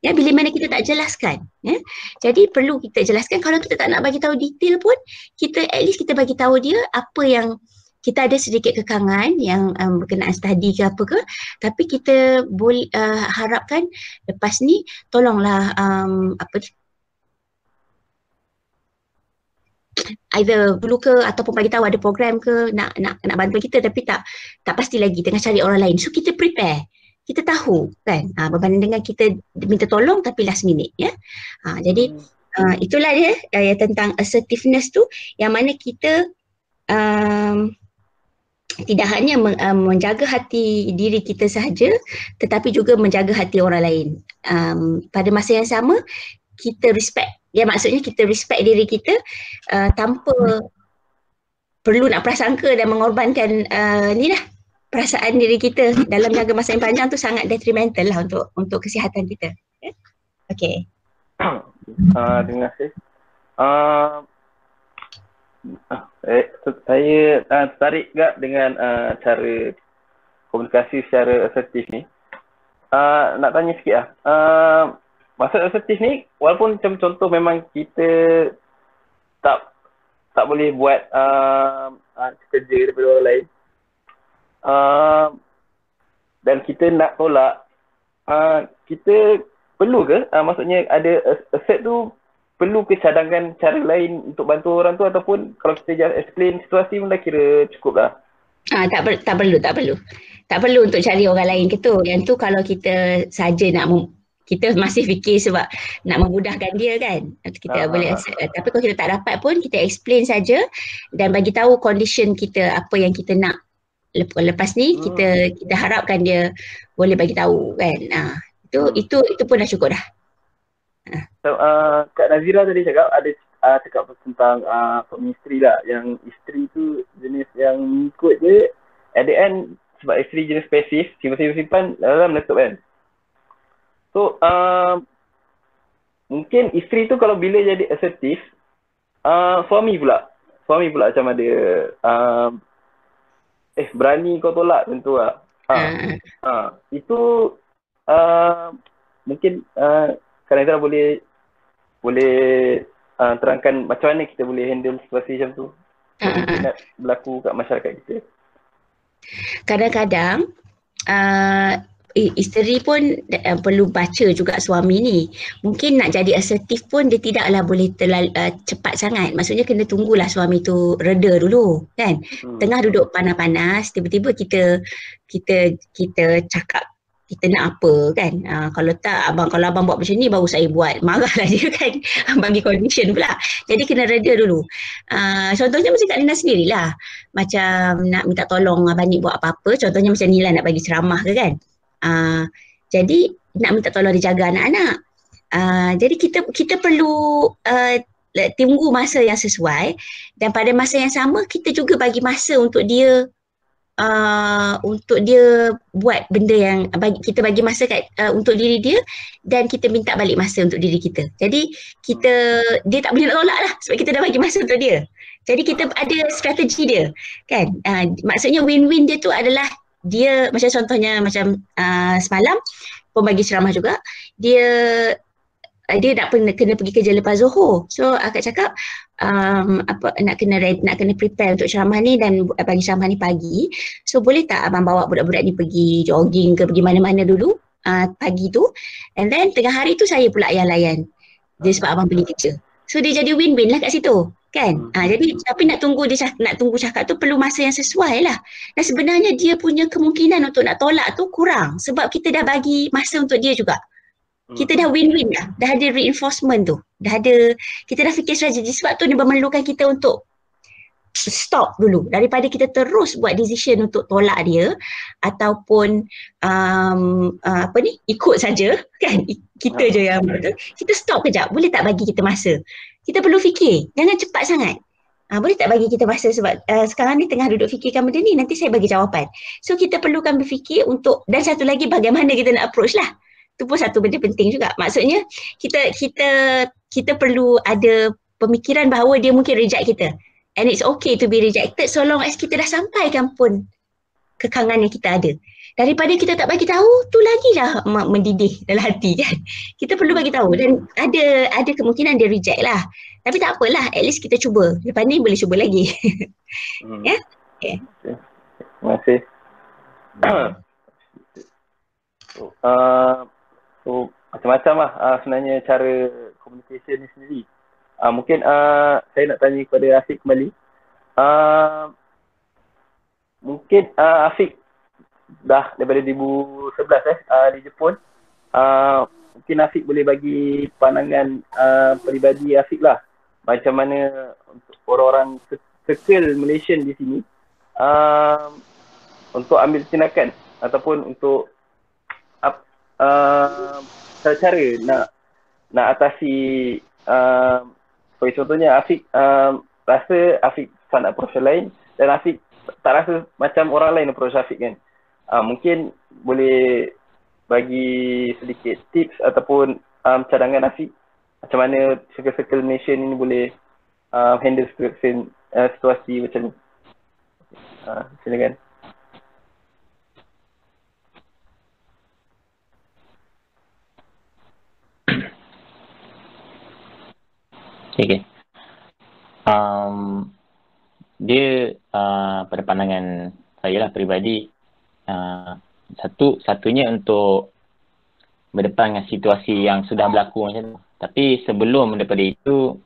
Ya bila mana kita tak jelaskan ya. Jadi perlu kita jelaskan. Kalau kita tak nak bagi tahu detail pun kita at least kita bagi tahu dia apa yang kita ada sedikit kekangan yang um, berkenaan study ke apa ke. Tapi kita boleh uh, harapkan lepas ni tolonglah um, apa either dulu ke ataupun bagi tahu ada program ke nak nak nak bantu kita tapi tak tak pasti lagi tengah cari orang lain so kita prepare kita tahu kan uh, berbanding dengan kita minta tolong tapi last minute ya uh, jadi uh, itulah dia uh, tentang assertiveness tu yang mana kita um, tidak hanya menjaga hati diri kita sahaja tetapi juga menjaga hati orang lain. Um, pada masa yang sama kita respect. Ya maksudnya kita respect diri kita uh, tanpa perlu nak prasangka dan mengorbankan uh, ni lah perasaan diri kita dalam jangka masa yang panjang tu sangat detrimental lah untuk untuk kesihatan kita. Okay. Uh, terima kasih. Uh, Eh, saya uh, tertarik juga dengan uh, cara komunikasi secara asertif ni. Uh, nak tanya sikit lah. Uh, maksud asertif ni, walaupun macam contoh memang kita tak tak boleh buat uh, kerja daripada orang lain. Uh, dan kita nak tolak, uh, kita perlu ke? Uh, maksudnya ada assert tu perlu ke cadangan cara lain untuk bantu orang tu ataupun kalau kita just explain situasi pun dah kira cukup lah. Ah, tak, per, tak perlu, tak perlu. Tak perlu untuk cari orang lain ke tu. Yang tu kalau kita saja nak kita masih fikir sebab nak memudahkan dia kan. Kita uh boleh accept. Tapi kalau kita tak dapat pun kita explain saja dan bagi tahu condition kita apa yang kita nak lepas ni hmm. kita kita harapkan dia boleh bagi tahu kan. Ah, itu hmm. itu itu pun dah cukup dah. So, uh, Kak Nazira tadi cakap ada uh, cakap tentang uh, suami isteri lah yang isteri tu jenis yang ikut je at the end sebab isteri jenis pasif simpan-simpan dalam laptop kan so uh, mungkin isteri tu kalau bila jadi assertif uh, suami pula. Suami pula macam ada uh, eh berani kau tolak tentu lah. Uh, uh, itu uh, mungkin uh, Kanadra boleh boleh uh, terangkan macam mana kita boleh handle situasi macam tu. Uh-huh. berlaku kat masyarakat kita. Kadang-kadang uh, isteri pun uh, perlu baca juga suami ni. Mungkin nak jadi asertif pun dia tidaklah boleh terlalu uh, cepat sangat. Maksudnya kena tunggulah suami tu reda dulu kan. Hmm. Tengah duduk panas-panas tiba-tiba kita kita kita cakap kita nak apa kan uh, kalau tak abang kalau abang buat macam ni baru saya buat marahlah dia kan bagi condition pula jadi kena reda dulu uh, contohnya macam Kak Lina sendirilah macam nak minta tolong abang ni buat apa-apa contohnya macam Nila nak bagi ceramah ke kan uh, jadi nak minta tolong dia jaga anak-anak uh, jadi kita kita perlu uh, tunggu masa yang sesuai dan pada masa yang sama kita juga bagi masa untuk dia uh, untuk dia buat benda yang bagi, kita bagi masa kat uh, untuk diri dia dan kita minta balik masa untuk diri kita. Jadi kita dia tak boleh nak tolak lah sebab kita dah bagi masa untuk dia. Jadi kita ada strategi dia kan. Uh, maksudnya win-win dia tu adalah dia macam contohnya macam uh, semalam pun bagi ceramah juga dia uh, dia nak kena, kena pergi kerja lepas Zohor. So akak cakap um, apa nak kena nak kena prepare untuk ceramah ni dan bagi ceramah ni pagi. So boleh tak abang bawa budak-budak ni pergi jogging ke pergi mana-mana dulu uh, pagi tu. And then tengah hari tu saya pula yang layan. Dia sebab abang pergi kerja. So dia jadi win-win lah kat situ. Kan? Ha, jadi tapi nak tunggu dia nak tunggu cakap tu perlu masa yang sesuai lah. Dan sebenarnya dia punya kemungkinan untuk nak tolak tu kurang sebab kita dah bagi masa untuk dia juga. Kita dah win-win dah. Dah ada reinforcement tu. Dah ada kita dah fikir strategi sebab tu dia memerlukan kita untuk stop dulu. Daripada kita terus buat decision untuk tolak dia ataupun um, uh, apa ni ikut saja kan? Kita je yang betul kita stop kejap. Boleh tak bagi kita masa kita perlu fikir. Jangan cepat sangat. Uh, boleh tak bagi kita masa sebab uh, sekarang ni tengah duduk fikirkan benda ni nanti saya bagi jawapan. So kita perlukan berfikir untuk dan satu lagi bagaimana kita nak approach lah. Tu pun satu benda penting juga. Maksudnya kita kita kita perlu ada pemikiran bahawa dia mungkin reject kita. And it's okay to be rejected so long as kita dah sampaikan pun kekangan yang kita ada. Daripada kita tak bagi tahu, tu lagi lah mendidih dalam hati kan. Kita perlu bagi tahu dan ada ada kemungkinan dia reject lah. Tapi tak apalah, at least kita cuba. Lepas ni boleh cuba lagi. hmm. Ya? Okay. Terima kasih. uh, so, macam-macam lah uh, sebenarnya cara communication ni sendiri. Uh, mungkin uh, saya nak tanya kepada Afiq kembali. Uh, mungkin uh, Afiq dah daripada 2011 eh uh, di Jepun. Uh, mungkin Afiq boleh bagi pandangan uh, peribadi Afiq lah. Macam mana untuk orang-orang circle Malaysian di sini uh, untuk ambil tindakan ataupun untuk uh, cara-cara nak nak atasi uh, sebagai contohnya Afiq um, rasa Afiq tak nak approach lain dan Afiq tak rasa macam orang lain approach Afiq kan. Uh, mungkin boleh bagi sedikit tips ataupun um, cadangan Afiq macam mana circle-circle nation ini boleh uh, handle situasi, uh, situasi macam ni. Uh, silakan. Okay. Um, dia uh, pada pandangan saya lah peribadi uh, satu satunya untuk berdepan dengan situasi yang sudah berlaku macam tu. Tapi sebelum daripada itu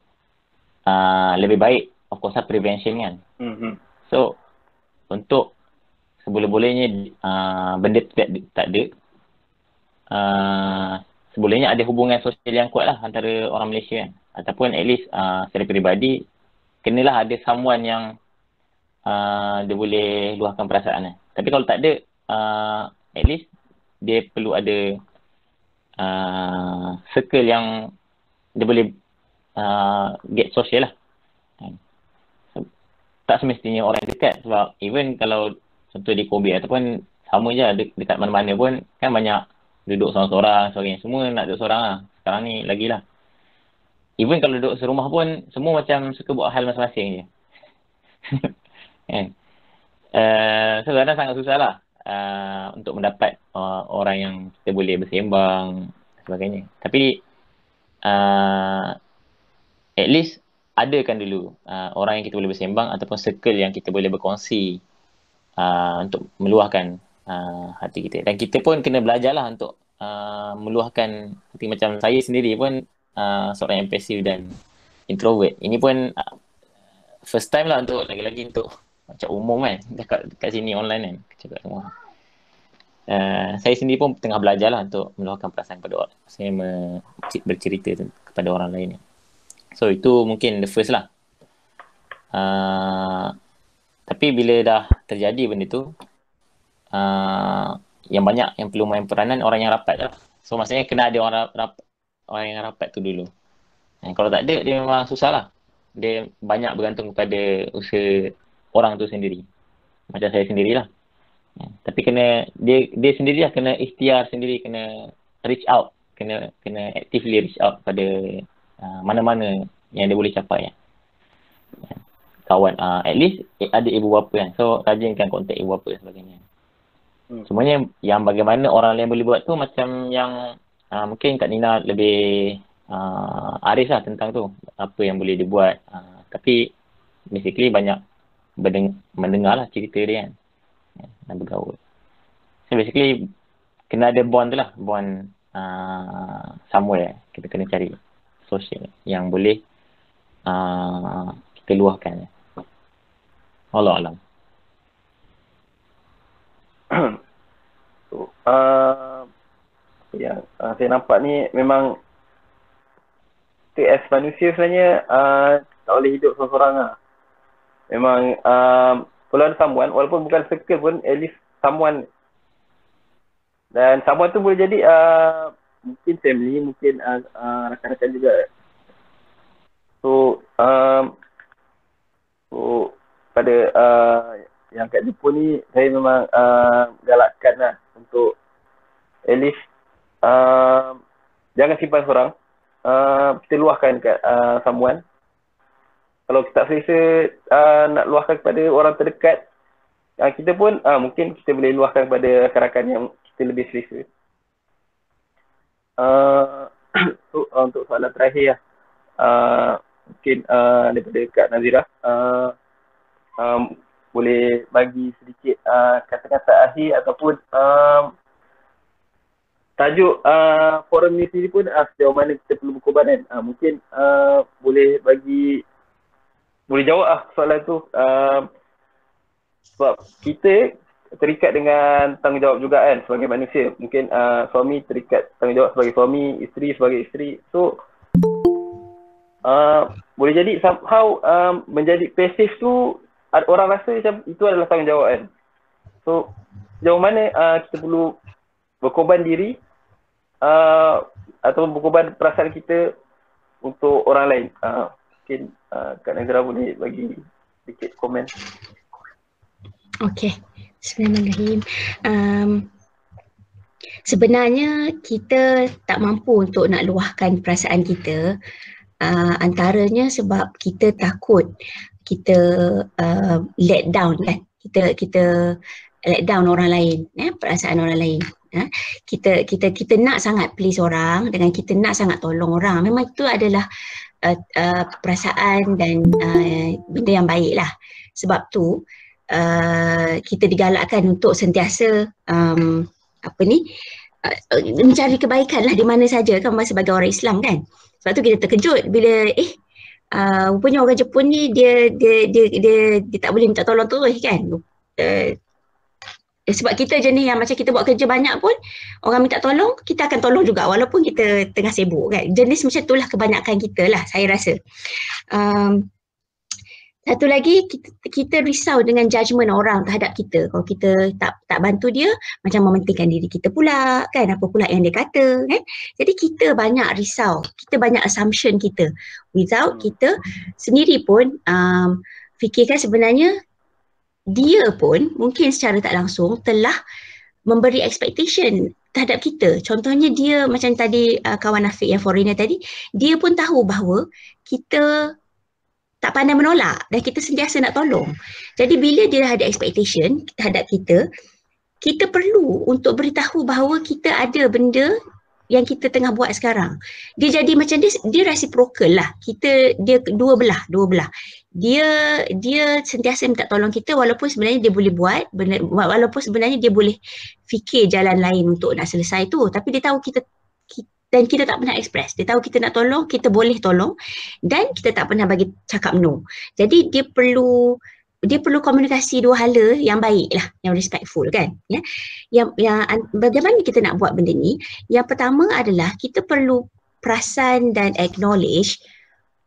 uh, lebih baik of course lah prevention kan. Mm-hmm. So untuk seboleh-bolehnya uh, benda tak, tak ada uh, sebolehnya ada hubungan sosial yang kuat lah antara orang Malaysia kan ataupun at least uh, secara peribadi kenalah ada someone yang uh, dia boleh luahkan perasaan eh. Tapi kalau tak ada uh, at least dia perlu ada uh, circle yang dia boleh uh, get social lah. Tak semestinya orang dekat sebab even kalau contoh di COVID ataupun sama je de- dekat mana-mana pun kan banyak duduk seorang-seorang sebagainya. Semua nak duduk seorang lah. Sekarang ni lagi lah even kalau duduk serumah pun semua macam suka buat hal masing-masing je. kan? uh, so kadang sangat susah lah uh, untuk mendapat uh, orang yang kita boleh bersembang sebagainya. Tapi uh, at least adakan dulu uh, orang yang kita boleh bersembang ataupun circle yang kita boleh berkongsi uh, untuk meluahkan uh, hati kita. Dan kita pun kena belajar lah untuk uh, meluahkan hati macam saya sendiri pun uh, seorang yang pasif dan introvert. Ini pun uh, first time lah untuk lagi-lagi untuk macam umum kan dekat, dekat sini online kan cakap semua. Uh, saya sendiri pun tengah belajar lah untuk meluahkan perasaan kepada orang. Saya me- bercerita kepada orang lain. So itu mungkin the first lah. Uh, tapi bila dah terjadi benda tu, uh, yang banyak yang perlu main peranan orang yang rapat lah. So maksudnya kena ada orang rapat, orang yang rapat tu dulu. Dan kalau tak ada, dia memang susah lah. Dia banyak bergantung kepada usaha orang tu sendiri. Macam saya sendirilah. Ya. Tapi kena, dia dia sendirilah kena ikhtiar sendiri, kena reach out. Kena kena actively reach out pada uh, mana-mana yang dia boleh capai. Ya. Kawan, uh, at least ada ibu bapa kan. So, rajinkan kontak ibu bapa dan sebagainya. Hmm. Semuanya yang bagaimana orang lain boleh buat tu macam yang uh, mungkin Kak Nina lebih uh, arif lah tentang tu apa yang boleh dibuat uh, tapi basically banyak berdeng- mendengar lah cerita dia kan ya, dan bergaul so basically kena ada bond tu lah bond uh, somewhere kita kena cari sosial yang boleh uh, kita luahkan. Allah alam. uh, yang uh, saya nampak ni memang kita as manusia sebenarnya uh, tak boleh hidup seorang-seorang lah. Memang uh, kalau ada someone, walaupun bukan circle pun, at least someone. Dan someone tu boleh jadi uh, mungkin family, mungkin uh, uh, rakan-rakan juga. So, um, so pada uh, yang kat Jepun ni, saya memang uh, galakkan lah untuk at least uh, jangan simpan seorang. Uh, kita luahkan kat uh, someone kalau kita tak selesa uh, nak luahkan kepada orang terdekat, uh, kita pun uh, mungkin kita boleh luahkan kepada rakan-rakan yang kita lebih selesa. Uh, uh, untuk soalan terakhir, uh, mungkin uh, daripada Kak Nazira, uh, um, boleh bagi sedikit uh, kata-kata akhir ataupun um, tajuk uh, forum ni sendiri pun uh, sejauh mana kita perlu berkorban kan. Uh, mungkin uh, boleh bagi boleh jawab lah soalan tu. Uh, sebab kita terikat dengan tanggungjawab juga kan sebagai manusia. Mungkin uh, suami terikat tanggungjawab sebagai suami, isteri sebagai isteri. So, uh, boleh jadi somehow um, menjadi pasif tu orang rasa macam itu adalah tanggungjawab kan. So, sejauh mana uh, kita perlu berkorban diri uh, atau berkorban perasaan kita untuk orang lain. Uh, mungkin uh, Kak Nazira boleh bagi sedikit komen. Okay. Bismillahirrahmanirrahim. Um, sebenarnya kita tak mampu untuk nak luahkan perasaan kita uh, antaranya sebab kita takut kita uh, let down kan. Kita kita let down orang lain, eh, perasaan orang lain. Ha? kita kita kita nak sangat please orang dengan kita nak sangat tolong orang memang itu adalah uh, uh, perasaan dan uh, benda yang baik lah. Sebab tu uh, kita digalakkan untuk sentiasa um, apa ni uh, mencari kebaikan lah di mana saja kan sebagai orang Islam kan. Sebab tu kita terkejut bila eh uh, rupanya orang Jepun ni dia dia dia dia, dia tak boleh minta tolong terus kan. Uh, sebab kita jenis yang macam kita buat kerja banyak pun orang minta tolong kita akan tolong juga walaupun kita tengah sibuk kan? Jenis macam itulah kebanyakan kita lah saya rasa. Um, satu lagi kita, kita risau dengan judgement orang terhadap kita. Kalau kita tak tak bantu dia macam mementingkan diri kita pula kan? Apa pula yang dia kata kan? Jadi kita banyak risau kita banyak assumption kita. Without kita sendiri pun um, fikirkan sebenarnya dia pun mungkin secara tak langsung telah memberi expectation terhadap kita. Contohnya dia macam tadi uh, kawan Afiq yang foreigner tadi, dia pun tahu bahawa kita tak pandai menolak dan kita sentiasa nak tolong. Jadi bila dia ada expectation terhadap kita, kita perlu untuk beritahu bahawa kita ada benda yang kita tengah buat sekarang. Dia jadi macam dia dia reciprocal lah. Kita dia dua belah, dua belah. Dia dia sentiasa minta tolong kita walaupun sebenarnya dia boleh buat walaupun sebenarnya dia boleh fikir jalan lain untuk nak selesai tu tapi dia tahu kita, dan kita tak pernah express. Dia tahu kita nak tolong, kita boleh tolong dan kita tak pernah bagi cakap no. Jadi dia perlu dia perlu komunikasi dua hala yang baik lah, yang respectful kan. Ya? Yang, yang bagaimana kita nak buat benda ni? Yang pertama adalah kita perlu perasan dan acknowledge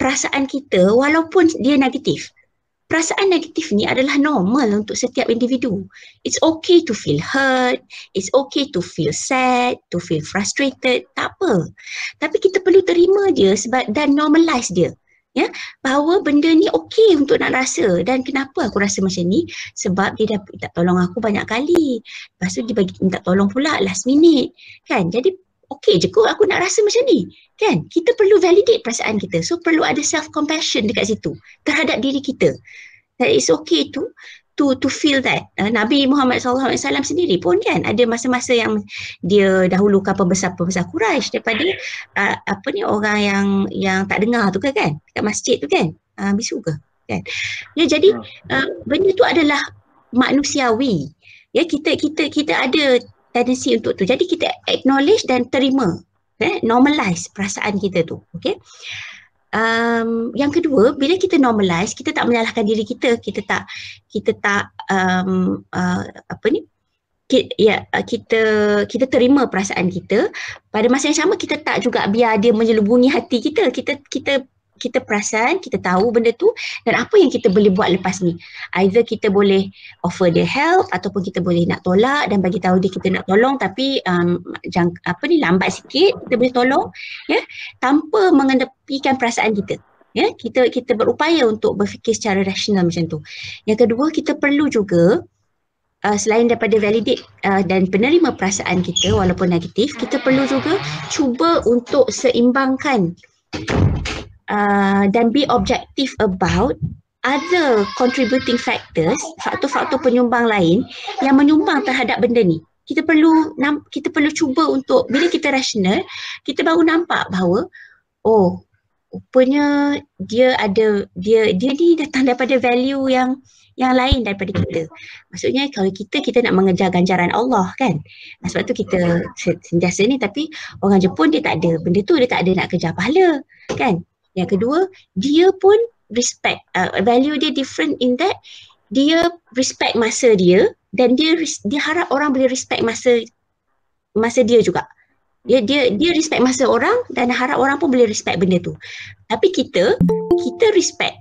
perasaan kita walaupun dia negatif. Perasaan negatif ni adalah normal untuk setiap individu. It's okay to feel hurt, it's okay to feel sad, to feel frustrated, tak apa. Tapi kita perlu terima dia sebab dan normalize dia ya bahawa benda ni okey untuk nak rasa dan kenapa aku rasa macam ni sebab dia dah minta tolong aku banyak kali lepas tu dia bagi minta tolong pula last minute kan jadi okey je kot aku nak rasa macam ni. Kan? Kita perlu validate perasaan kita. So perlu ada self compassion dekat situ terhadap diri kita. That it's okay tu to to feel that uh, Nabi Muhammad SAW sendiri pun kan ada masa-masa yang dia dahulukan pembesar-pembesar Quraisy daripada uh, apa ni orang yang yang tak dengar tu kan kan? Kat masjid tu kan? Uh, bisu ke? Kan? Ya jadi uh, benda tu adalah manusiawi. Ya kita kita kita ada tendensi untuk tu. Jadi kita acknowledge dan terima eh normalize perasaan kita tu okey um, yang kedua bila kita normalize kita tak menyalahkan diri kita. Kita tak kita tak um, uh, apa ni? Kita, ya kita kita terima perasaan kita. Pada masa yang sama kita tak juga biar dia menyelubungi hati kita. Kita kita kita perasan, kita tahu benda tu dan apa yang kita boleh buat lepas ni. Either kita boleh offer dia help ataupun kita boleh nak tolak dan bagi tahu dia kita nak tolong tapi um, jang, apa ni lambat sikit kita boleh tolong ya tanpa mengedepikan perasaan kita. Ya, kita kita berupaya untuk berfikir secara rasional macam tu. Yang kedua kita perlu juga uh, selain daripada validate uh, dan penerima perasaan kita walaupun negatif, kita perlu juga cuba untuk seimbangkan uh, dan be objective about other contributing factors, faktor-faktor penyumbang lain yang menyumbang terhadap benda ni. Kita perlu kita perlu cuba untuk bila kita rasional, kita baru nampak bahawa oh, rupanya dia ada dia dia ni datang daripada value yang yang lain daripada kita. Maksudnya kalau kita kita nak mengejar ganjaran Allah kan. Sebab tu kita sentiasa ni tapi orang Jepun dia tak ada benda tu dia tak ada nak kejar pahala kan. Yang kedua, dia pun respect, uh, value dia different in that dia respect masa dia dan dia dia harap orang boleh respect masa masa dia juga. Dia dia dia respect masa orang dan harap orang pun boleh respect benda tu. Tapi kita kita respect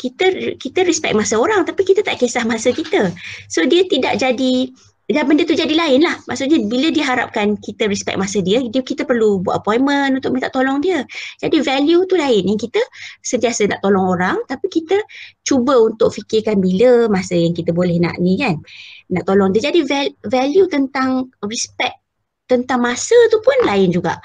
kita kita respect masa orang tapi kita tak kisah masa kita. So dia tidak jadi dan benda tu jadi lain lah. Maksudnya bila diharapkan kita respect masa dia, dia kita perlu buat appointment untuk minta tolong dia. Jadi value tu lain. Yang kita sentiasa nak tolong orang tapi kita cuba untuk fikirkan bila masa yang kita boleh nak ni kan. Nak tolong dia. Jadi value tentang respect tentang masa tu pun lain juga.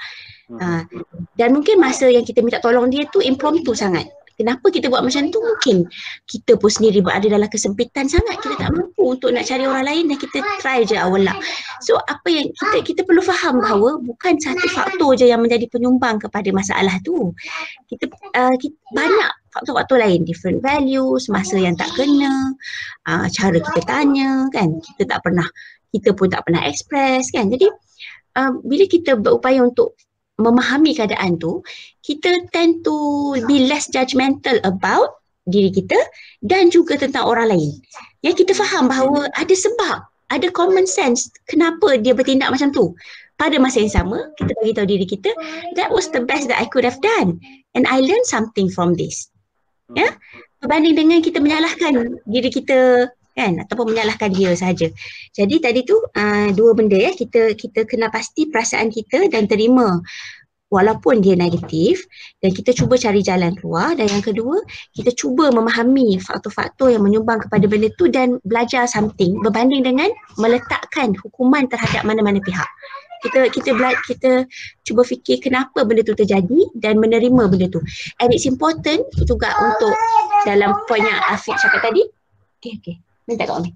Uh, dan mungkin masa yang kita minta tolong dia tu impromptu sangat. Kenapa kita buat macam tu? Mungkin kita pun sendiri berada dalam kesempitan sangat. Kita tak mampu untuk nak cari orang lain dan kita try je awal lah. So apa yang kita kita perlu faham bahawa bukan satu faktor je yang menjadi penyumbang kepada masalah tu. Kita, uh, kita banyak faktor-faktor lain. Different values, masa yang tak kena, uh, cara kita tanya kan. Kita tak pernah, kita pun tak pernah express kan. Jadi uh, bila kita berupaya untuk memahami keadaan tu, kita tend to be less judgmental about diri kita dan juga tentang orang lain. Ya kita faham bahawa ada sebab, ada common sense kenapa dia bertindak macam tu. Pada masa yang sama, kita bagi tahu diri kita, that was the best that I could have done and I learned something from this. Ya, berbanding dengan kita menyalahkan diri kita kan ataupun menyalahkan dia saja. Jadi tadi tu uh, dua benda ya kita kita kena pasti perasaan kita dan terima walaupun dia negatif dan kita cuba cari jalan keluar dan yang kedua kita cuba memahami faktor-faktor yang menyumbang kepada benda tu dan belajar something berbanding dengan meletakkan hukuman terhadap mana-mana pihak. Kita kita bela- kita cuba fikir kenapa benda tu terjadi dan menerima benda tu. And it's important juga untuk dalam poin yang Afiq cakap tadi. Okay, okay minta kat Umi.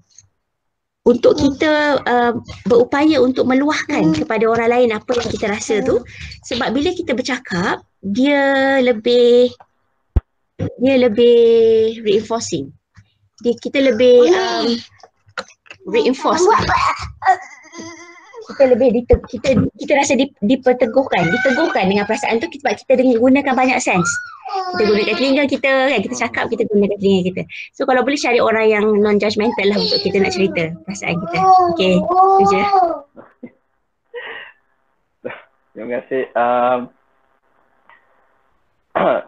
Untuk kita uh, berupaya untuk meluahkan hmm. kepada orang lain apa yang kita rasa tu sebab bila kita bercakap dia lebih dia lebih reinforcing. Dia kita lebih um, reinforce. Kita lebih dite, kita kita rasa diperteguhkan diteguhkan dengan perasaan tu sebab kita dengan gunakan banyak sense kita gunakan telinga kita kan? Kita cakap kita gunakan telinga kita. So kalau boleh cari orang yang non judgmental lah untuk kita nak cerita perasaan kita. Okey tu je. Terima kasih. Um, uh,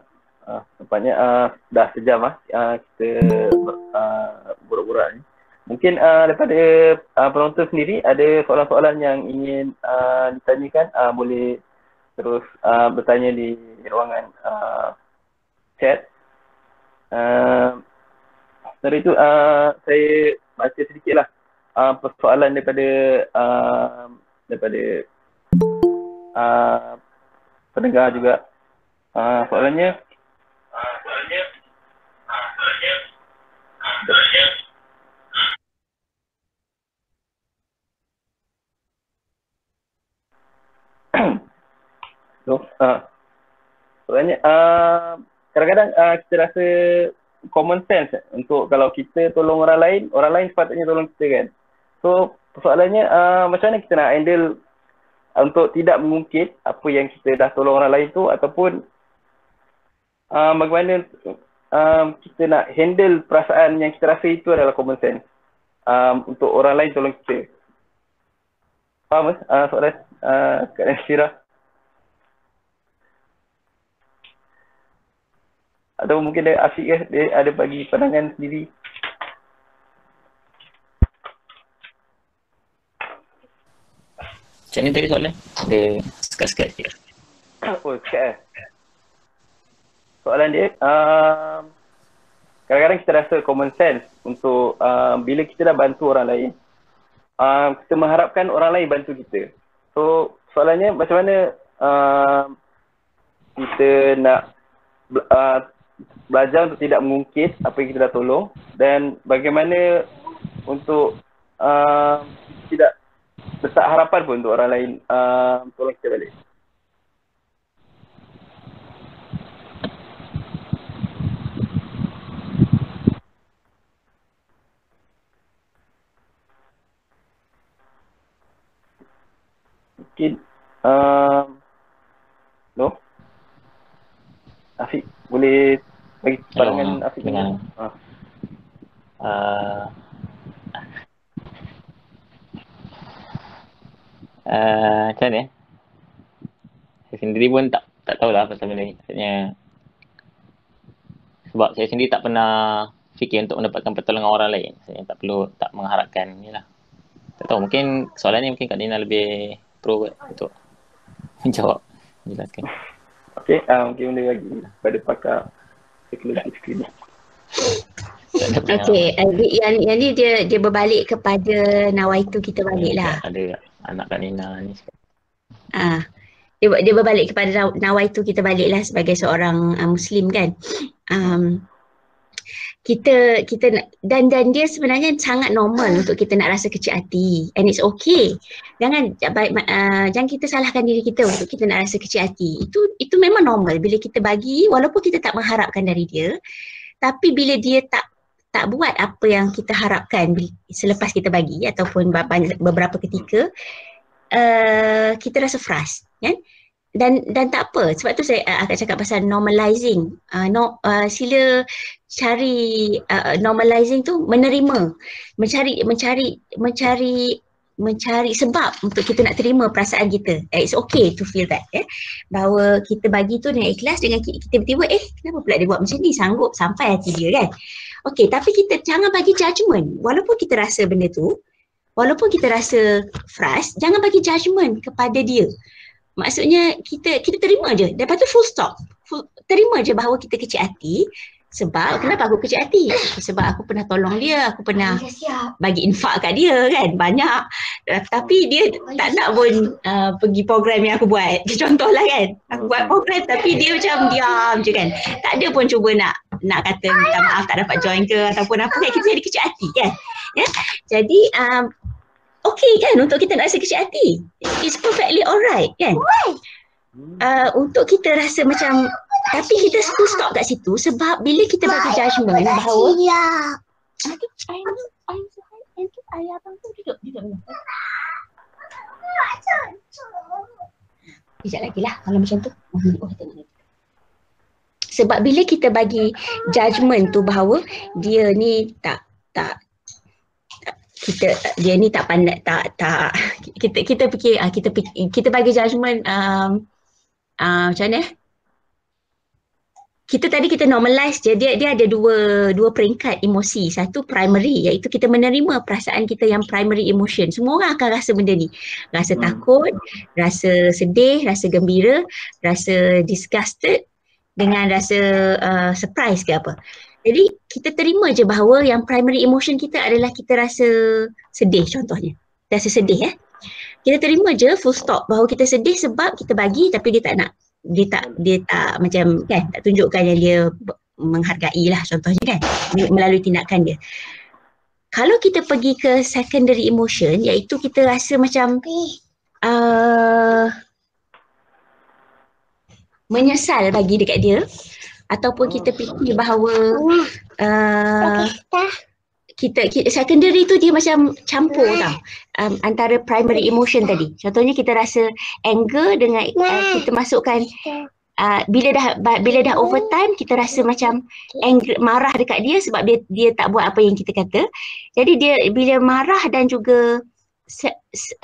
nampaknya uh, dah sejam lah uh, kita uh, burak-burak ni. Mungkin uh, daripada uh, penonton sendiri ada soalan-soalan yang ingin uh, ditanyakan? Uh, boleh terus uh, bertanya di ruangan uh, chat. Uh, dari itu uh, saya baca sedikitlah uh, persoalan daripada uh, daripada uh, pendengar juga. Uh, soalannya soalannya uh, soalannya uh, soalannya uh, kadang-kadang uh, kita rasa common sense untuk kalau kita tolong orang lain, orang lain sepatutnya tolong kita kan. So persoalannya uh, macam mana kita nak handle untuk tidak mengungkit apa yang kita dah tolong orang lain tu ataupun uh, bagaimana um, kita nak handle perasaan yang kita rasa itu adalah common sense um, untuk orang lain tolong kita. Faham uh, soalan uh, Kak Nasira? Atau mungkin dia asyik ke, dia ada bagi pandangan sendiri. Macam ni tadi soalan? Dia sekat-sekat je. Oh, sekat eh? Soalan dia, um, kadang-kadang kita rasa common sense untuk um, bila kita dah bantu orang lain, um, kita mengharapkan orang lain bantu kita. So, soalannya macam mana um, kita nak uh, belajar untuk tidak mengungkit apa yang kita dah tolong dan bagaimana untuk uh, tidak letak harapan pun untuk orang lain uh, tolong kita balik. Mungkin um, no? Afiq boleh bagi pandangan Hello, Afiq dengan Ha. uh, uh, macam mana eh? Saya sendiri pun tak tak tahulah pasal benda ni. Maksudnya sebab saya sendiri tak pernah fikir untuk mendapatkan pertolongan orang lain. Maksudnya tak perlu tak mengharapkan ni lah. Tak tahu mungkin soalan ni mungkin Kak Dina lebih pro kot untuk menjawab menjelaskan. Okay, uh, mungkin boleh bagi pada pakar ada pengalaman. Okey, uh, yang yang ni dia dia berbalik kepada nawaitu kita balik lah. Ada anak Kak Nina ni. Ah, dia dia berbalik kepada naw- nawaitu kita balik lah sebagai seorang uh, muslim kan. Um, kita kita nak- dan dan dia sebenarnya sangat normal untuk kita nak rasa kecil hati. And it's okay. Jangan baik uh, jangan kita salahkan diri kita untuk kita nak rasa kecil hati. Itu itu memang normal. Bila kita bagi walaupun kita tak mengharapkan dari dia tapi bila dia tak tak buat apa yang kita harapkan selepas kita bagi ataupun beberapa ketika uh, kita rasa frust kan? Dan dan tak apa. Sebab tu saya uh, akan cakap pasal normalizing. Uh, no, uh, sila cari uh, normalizing tu menerima mencari mencari mencari mencari sebab untuk kita nak terima perasaan kita. Eh, It's okay to feel that. Eh? Bahawa kita bagi tu dengan ikhlas dengan ki- kita tiba-tiba eh kenapa pula dia buat macam ni sanggup sampai hati dia kan. Okay tapi kita jangan bagi judgement. Walaupun kita rasa benda tu, walaupun kita rasa frust, jangan bagi judgement kepada dia. Maksudnya kita kita terima je. Lepas tu full stop. Full, terima je bahawa kita kecil hati. Sebab kenapa aku kecil hati? Sebab aku pernah tolong dia, aku pernah bagi infak kat dia kan banyak. Tapi dia tak nak pun uh, pergi program yang aku buat. Contohlah kan aku buat program tapi dia macam diam je kan. Tak ada pun cuba nak nak kata minta maaf tak dapat join ke ataupun apa kan. Kita jadi kecil hati kan ya. Jadi um, okay kan untuk kita nak rasa kecil hati. It's perfectly alright kan. Uh, untuk kita rasa macam tapi kita full stop kat situ sebab bila kita bagi judgement bahawa abang tu duduk, duduk dulu. Sekejap lagi lah kalau macam tu. Oh, tengok. Sebab bila kita bagi judgement tu bahawa dia ni tak tak kita dia ni tak pandai tak tak kita kita fikir ah, kita fikir, kita bagi judgement um, uh, macam mana eh? Kita tadi kita normalize je dia dia ada dua dua peringkat emosi. Satu primary iaitu kita menerima perasaan kita yang primary emotion. Semua orang akan rasa benda ni. Rasa Hmm. takut rasa sedih rasa gembira rasa disgusted dengan rasa uh, surprise ke apa. Jadi kita terima je bahawa yang primary emotion kita adalah kita rasa sedih contohnya. Rasa sedih eh. Kita terima je full stop bahawa kita sedih sebab kita bagi tapi dia tak nak dia tak dia tak macam kan tak tunjukkan yang dia menghargai lah contohnya kan me- melalui tindakan dia. Kalau kita pergi ke secondary emotion iaitu kita rasa macam uh, menyesal bagi dekat dia ataupun kita fikir bahawa uh, kita, kita secondary tu dia macam campur tau um, antara primary emotion tadi. Contohnya kita rasa anger dengan uh, kita masukkan uh, bila dah bila dah overtime kita rasa macam angry, marah dekat dia sebab dia dia tak buat apa yang kita kata. Jadi dia bila marah dan juga sad,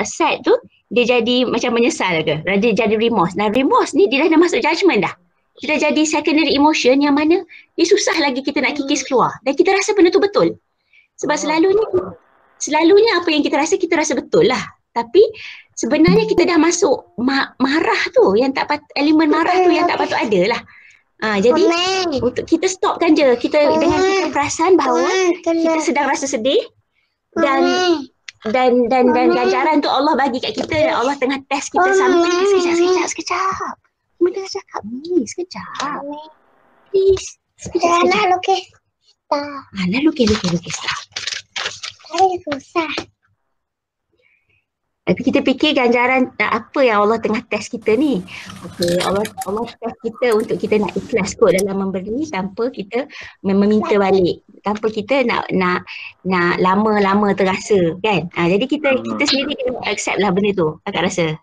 sad tu dia jadi macam menyesal ke. Dia jadi remorse. Nah remorse ni dia dah, dah masuk judgement dah. Dah jadi secondary emotion yang mana dia susah lagi kita nak kikis keluar. Dan kita rasa benda tu betul. Sebab selalunya selalunya apa yang kita rasa kita rasa betul lah. Tapi sebenarnya kita dah masuk ma- marah tu yang tak pat- elemen marah tu yang tak patut ada lah. Ha, jadi untuk kita stopkan je kita dengan kita perasan bahawa kita sedang rasa sedih dan dan dan dan ganjaran tu Allah bagi kat kita dan Allah tengah test kita sampai sekejap sekejap sekejap. Mana cakap ni sekejap. Please. Sekejap. Nak lukis. Tak. Ah, lukis lukis lukis tak. Saya susah. Tapi kita fikir ganjaran uh, apa yang Allah tengah test kita ni. Okey, Allah Allah test kita untuk kita nak ikhlas kot dalam memberi tanpa kita meminta balik. Tanpa kita nak nak nak lama-lama terasa kan. Ha, jadi kita kita sendiri kena accept lah benda tu. Agak rasa.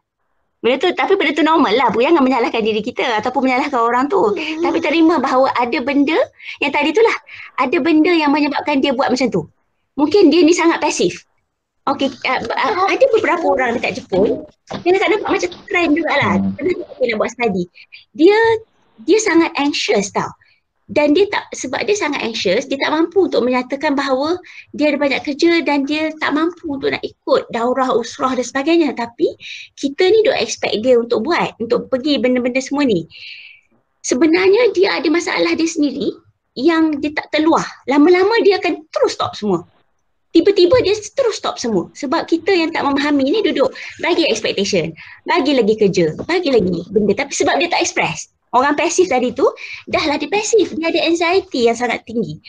Benda tu tapi benda tu normal lah. Bu jangan menyalahkan diri kita ataupun menyalahkan orang tu. Hmm. Tapi terima bahawa ada benda yang tadi tu lah. Ada benda yang menyebabkan dia buat macam tu. Mungkin dia ni sangat pasif. Okey, uh, uh, ada beberapa orang dekat Jepun yang nak nampak macam trend juga lah. Pernah dia nak buat study. Dia dia sangat anxious tau. Dan dia tak, sebab dia sangat anxious, dia tak mampu untuk menyatakan bahawa dia ada banyak kerja dan dia tak mampu untuk nak ikut daurah, usrah dan sebagainya. Tapi kita ni duk expect dia untuk buat, untuk pergi benda-benda semua ni. Sebenarnya dia ada masalah dia sendiri yang dia tak terluah. Lama-lama dia akan terus stop semua tiba-tiba dia terus stop semua. Sebab kita yang tak memahami ni duduk bagi expectation. Bagi lagi kerja. Bagi lagi benda. Tapi sebab dia tak express. Orang pasif tadi tu dah lah dia pasif dia ada anxiety yang sangat tinggi.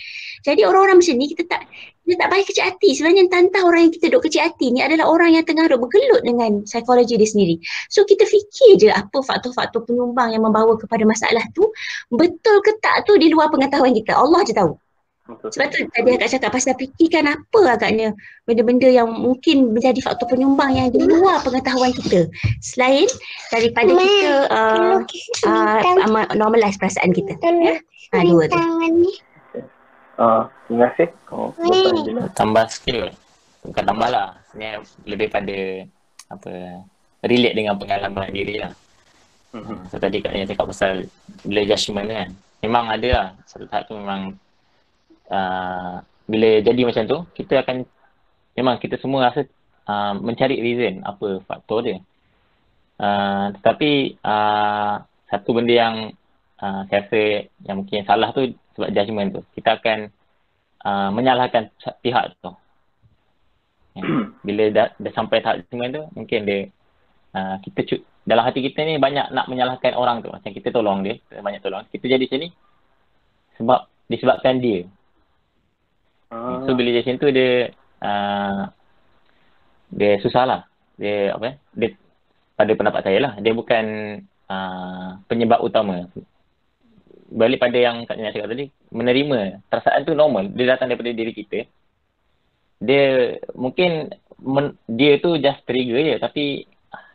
Jadi orang-orang macam ni kita tak kita tak baik kecil hati. Sebenarnya tantah orang yang kita duduk kecil hati ni adalah orang yang tengah duduk bergelut dengan psikologi dia sendiri. So kita fikir je apa faktor-faktor penyumbang yang membawa kepada masalah tu. Betul ke tak tu di luar pengetahuan kita. Allah je tahu sebab tu tadi akak cakap pasal fikirkan apa agaknya benda-benda yang mungkin menjadi faktor penyumbang yang di luar pengetahuan kita. Selain daripada Ma, kita uh, uh, normalize perasaan kita. Ya? Ha, dua tu. Uh, terima kasih. Oh, tambah sikit. Bukan tambah lah. Sebenarnya lebih pada apa relate dengan pengalaman diri lah. Mm-hmm. So tadi katanya cakap pasal bila judgement kan. Memang ada lah. Satu tahap tu memang uh, bila jadi macam tu kita akan memang kita semua rasa uh, mencari reason apa faktor dia. Uh, tetapi uh, satu benda yang uh, saya rasa yang mungkin salah tu sebab judgement tu. Kita akan uh, menyalahkan pihak tu. Ya. bila dah, dah sampai tahap judgement tu mungkin dia uh, kita cu- dalam hati kita ni banyak nak menyalahkan orang tu. Macam kita tolong dia banyak tolong. Kita jadi sini sebab disebabkan dia Uh. So bila macam tu dia uh, dia susah lah. Dia apa dia pada pendapat saya lah dia bukan uh, penyebab utama. Balik pada yang Kak Nina cakap tadi, menerima perasaan tu normal. Dia datang daripada diri kita. Dia mungkin men, dia tu just trigger je tapi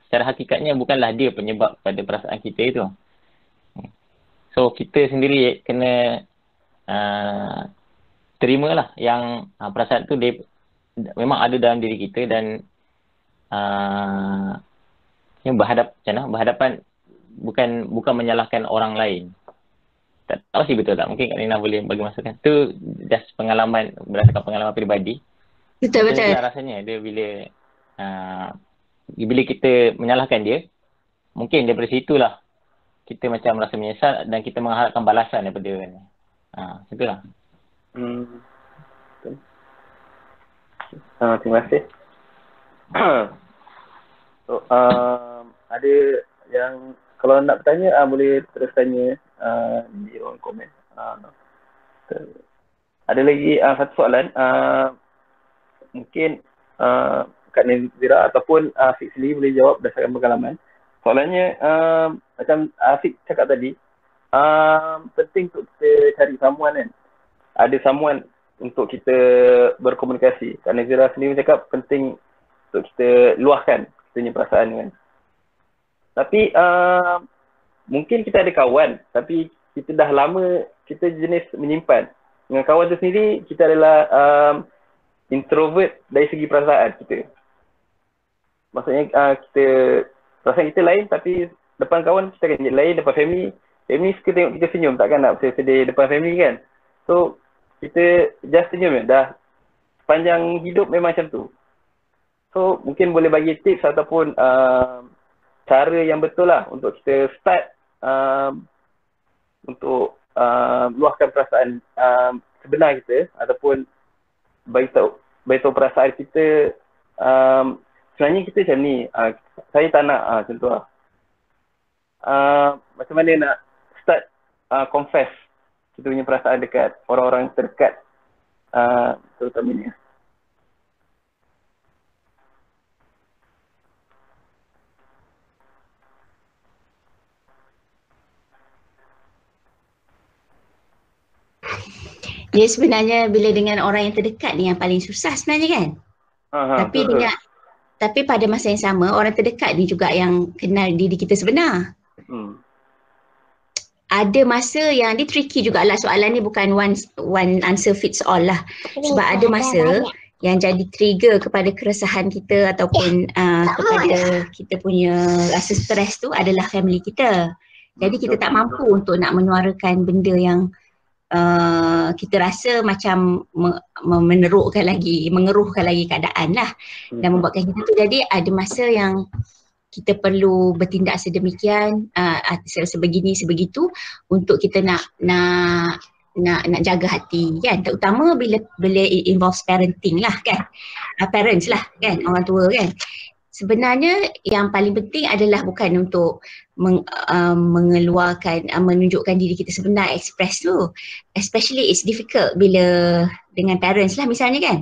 secara hakikatnya bukanlah dia penyebab pada perasaan kita itu. So kita sendiri kena uh, terimalah yang uh, perasaan tu dia memang ada dalam diri kita dan uh, yang berhadap macam mana? Berhadapan bukan bukan menyalahkan orang lain. Tak tahu sih betul tak? Mungkin Kak Nina boleh bagi masukan. Tu just pengalaman berdasarkan pengalaman peribadi. Betul betul. dia rasanya. Dia bila uh, bila kita menyalahkan dia mungkin daripada situlah kita macam merasa menyesal dan kita mengharapkan balasan daripada dia. Uh, macam tu lah Hmm. Uh, terima kasih. so, uh, ada yang kalau nak bertanya uh, boleh terus tanya uh, di ruang komen. Uh, ada lagi uh, satu soalan. Uh, mungkin uh, Kak Nazira ataupun uh, Afiq sendiri boleh jawab berdasarkan pengalaman. Soalannya uh, macam Afiq cakap tadi, uh, penting untuk kita cari samuan kan ada someone untuk kita berkomunikasi. Kak Nazira sendiri cakap penting untuk kita luahkan kita punya perasaan kan. Tapi uh, mungkin kita ada kawan tapi kita dah lama kita jenis menyimpan. Dengan kawan tu sendiri kita adalah um, introvert dari segi perasaan kita. Maksudnya uh, kita perasaan kita lain tapi depan kawan kita akan lain depan family. Family suka tengok kita senyum takkan nak sedih depan family kan. So kita just je dah sepanjang hidup memang macam tu. So mungkin boleh bagi tips ataupun uh, cara yang betul lah untuk kita start um, untuk uh, luahkan perasaan uh, sebenar kita ataupun bagi tahu bagi tahu perasaan kita um, sebenarnya kita macam ni uh, saya tak nak uh, macam tu lah. Uh, macam mana nak start uh, confess kita punya perasaan dekat orang-orang terdekat uh, terutamanya Dia sebenarnya bila dengan orang yang terdekat ni yang paling susah sebenarnya kan. Aha, tapi betul. dengan tapi pada masa yang sama orang terdekat ni juga yang kenal diri kita sebenar. hmm. Ada masa yang dia tricky jugalah. Soalan ni bukan one one answer fits all lah. Sebab ada masa yang jadi trigger kepada keresahan kita ataupun uh, kepada kita punya rasa stres tu adalah family kita. Jadi kita tak mampu untuk nak menyuarakan benda yang uh, kita rasa macam me- me- menerukkan lagi, mengeruhkan lagi keadaan lah. Dan membuatkan kita tu. Jadi ada masa yang kita perlu bertindak sedemikian uh, se- sebegini sebegitu untuk kita nak nak nak nak jaga hati kan? Terutama bila bila involves parenting lah kan? Uh, parents lah kan? Orang tua kan? Sebenarnya yang paling penting adalah bukan untuk meng, uh, mengeluarkan uh, menunjukkan diri kita sebenar express tu. Especially it's difficult bila dengan parents lah misalnya kan?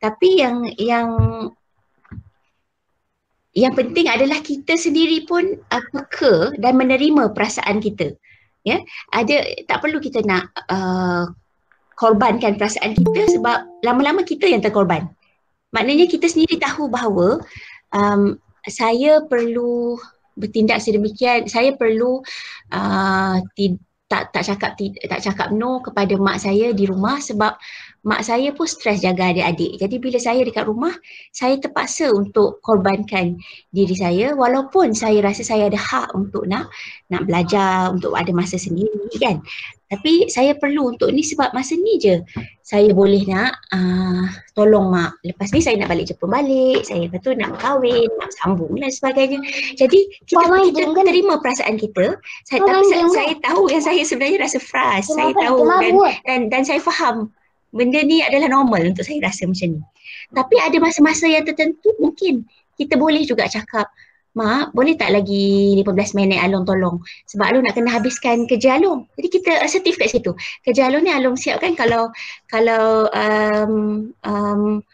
Tapi yang yang yang penting adalah kita sendiri pun uh, peka dan menerima perasaan kita. Ya ada tak perlu kita nak uh, korbankan perasaan kita sebab lama-lama kita yang terkorban. Maknanya kita sendiri tahu bahawa um, saya perlu bertindak sedemikian saya perlu uh, ti- tak tak cakap ti- tak cakap no kepada mak saya di rumah sebab mak saya pun stres jaga adik-adik. Jadi bila saya dekat rumah, saya terpaksa untuk korbankan diri saya walaupun saya rasa saya ada hak untuk nak nak belajar, untuk ada masa sendiri kan. Tapi saya perlu untuk ni sebab masa ni je saya boleh nak uh, tolong mak. Lepas ni saya nak balik Jepun balik, saya lepas tu nak kahwin, nak sambung dan sebagainya. Jadi kita Mama kita jangan. terima perasaan kita. Saya Mama tapi saya, saya tahu yang saya sebenarnya rasa frust. Saya tahu dan dan dan saya faham benda ni adalah normal untuk saya rasa macam ni. Tapi ada masa-masa yang tertentu mungkin kita boleh juga cakap, Mak, boleh tak lagi 15 minit Along tolong? Sebab Along nak kena habiskan kerja Along. Jadi kita assertive kat situ. Kerja Along ni Along siapkan kalau kalau um, um,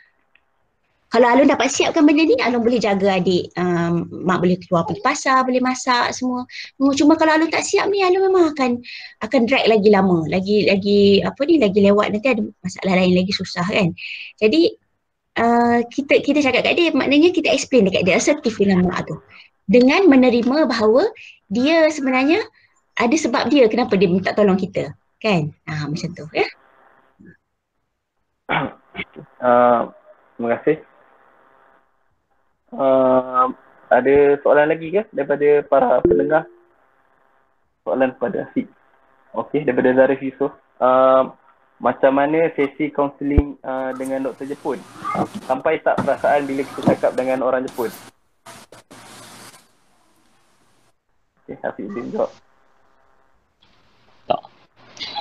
kalau Alun dapat siapkan benda ni, Alun boleh jaga adik. Um, mak boleh keluar pergi pasar, boleh masak semua. Oh, Cuma kalau Alun tak siap ni, Alun memang akan akan drag lagi lama. Lagi lagi apa ni, lagi lewat nanti ada masalah lain lagi susah kan. Jadi uh, kita kita cakap kat dia, maknanya kita explain dekat dia, assertif dengan mak tu. Dengan menerima bahawa dia sebenarnya ada sebab dia kenapa dia minta tolong kita. Kan? Ah, macam tu ya. Uh, terima kasih. Uh, ada soalan lagi ke daripada para pendengar? Soalan kepada Afiq. Okey, daripada Zarif Yusof. Uh, macam mana sesi kaunseling uh, dengan doktor Jepun? Sampai tak perasaan bila kita cakap dengan orang Jepun? Okey, Afiq bin jawab.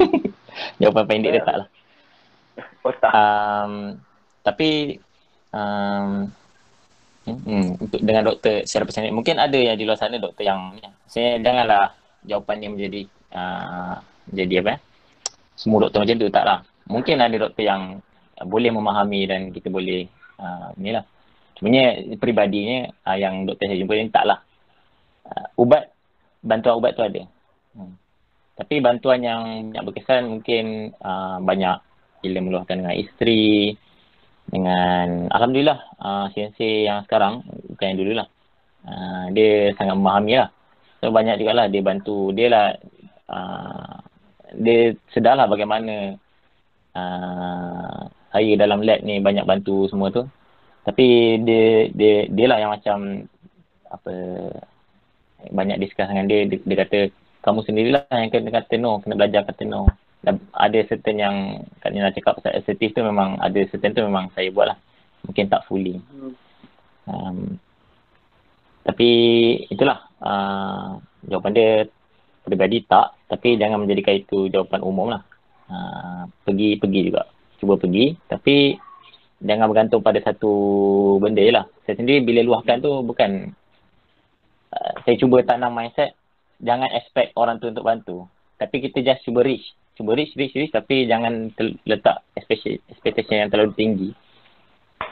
Jawapan pendek dia tak lah. Oh tak. Um, tapi um, hmm, untuk dengan doktor secara personal mungkin ada yang di luar sana doktor yang ni. saya janganlah jawapannya menjadi uh, menjadi apa eh? semua doktor macam tu tak lah. Mungkin ada doktor yang boleh memahami dan kita boleh uh, ni lah. Sebenarnya peribadinya uh, yang doktor saya jumpa ni tak lah. Uh, ubat, bantuan ubat tu ada. Hmm. Tapi bantuan yang banyak berkesan mungkin uh, banyak bila meluahkan dengan isteri, dengan Alhamdulillah uh, CNC yang sekarang, bukan yang dulu lah. Uh, dia sangat memahami lah. So banyak juga lah dia bantu. Dia lah uh, dia sedarlah bagaimana uh, saya dalam lab ni banyak bantu semua tu. Tapi dia dia dia lah yang macam apa banyak discuss dengan dia, dia, dia kata kamu sendirilah yang kena kata no, kena belajar kata no. Ada certain yang Kak Nina cakap pasal assertive tu memang ada certain tu memang saya buat lah. Mungkin tak fully. Um, tapi itulah uh, jawapan dia peribadi tak tapi jangan menjadikan itu jawapan umum lah. Uh, pergi pergi juga. Cuba pergi tapi jangan bergantung pada satu benda je lah. Saya sendiri bila luahkan tu bukan uh, saya cuba tanam mindset jangan expect orang tu untuk bantu. Tapi kita just cuba reach. Cuba reach, reach, reach. Tapi jangan letak expectation yang terlalu tinggi.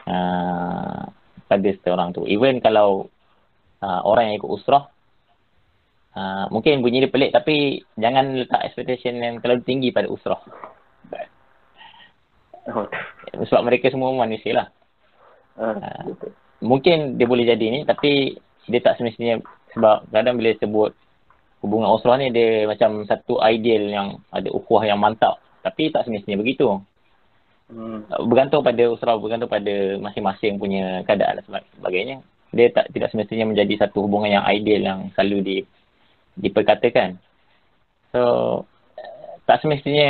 Uh, pada seorang tu. Even kalau uh, orang yang ikut usrah, uh, mungkin bunyi dia pelik tapi jangan letak expectation yang terlalu tinggi pada usrah. Oh. Sebab mereka semua manusia lah. Uh, mungkin dia boleh jadi ni tapi dia tak semestinya sebab kadang bila sebut hubungan usrah ni dia macam satu ideal yang ada ukhuwah yang mantap. Tapi tak semestinya begitu. Hmm. bergantung pada usrah bergantung pada masing-masing punya keadaan dan sebagainya. Dia tak tidak semestinya menjadi satu hubungan yang ideal yang selalu di diperkatakan. So tak semestinya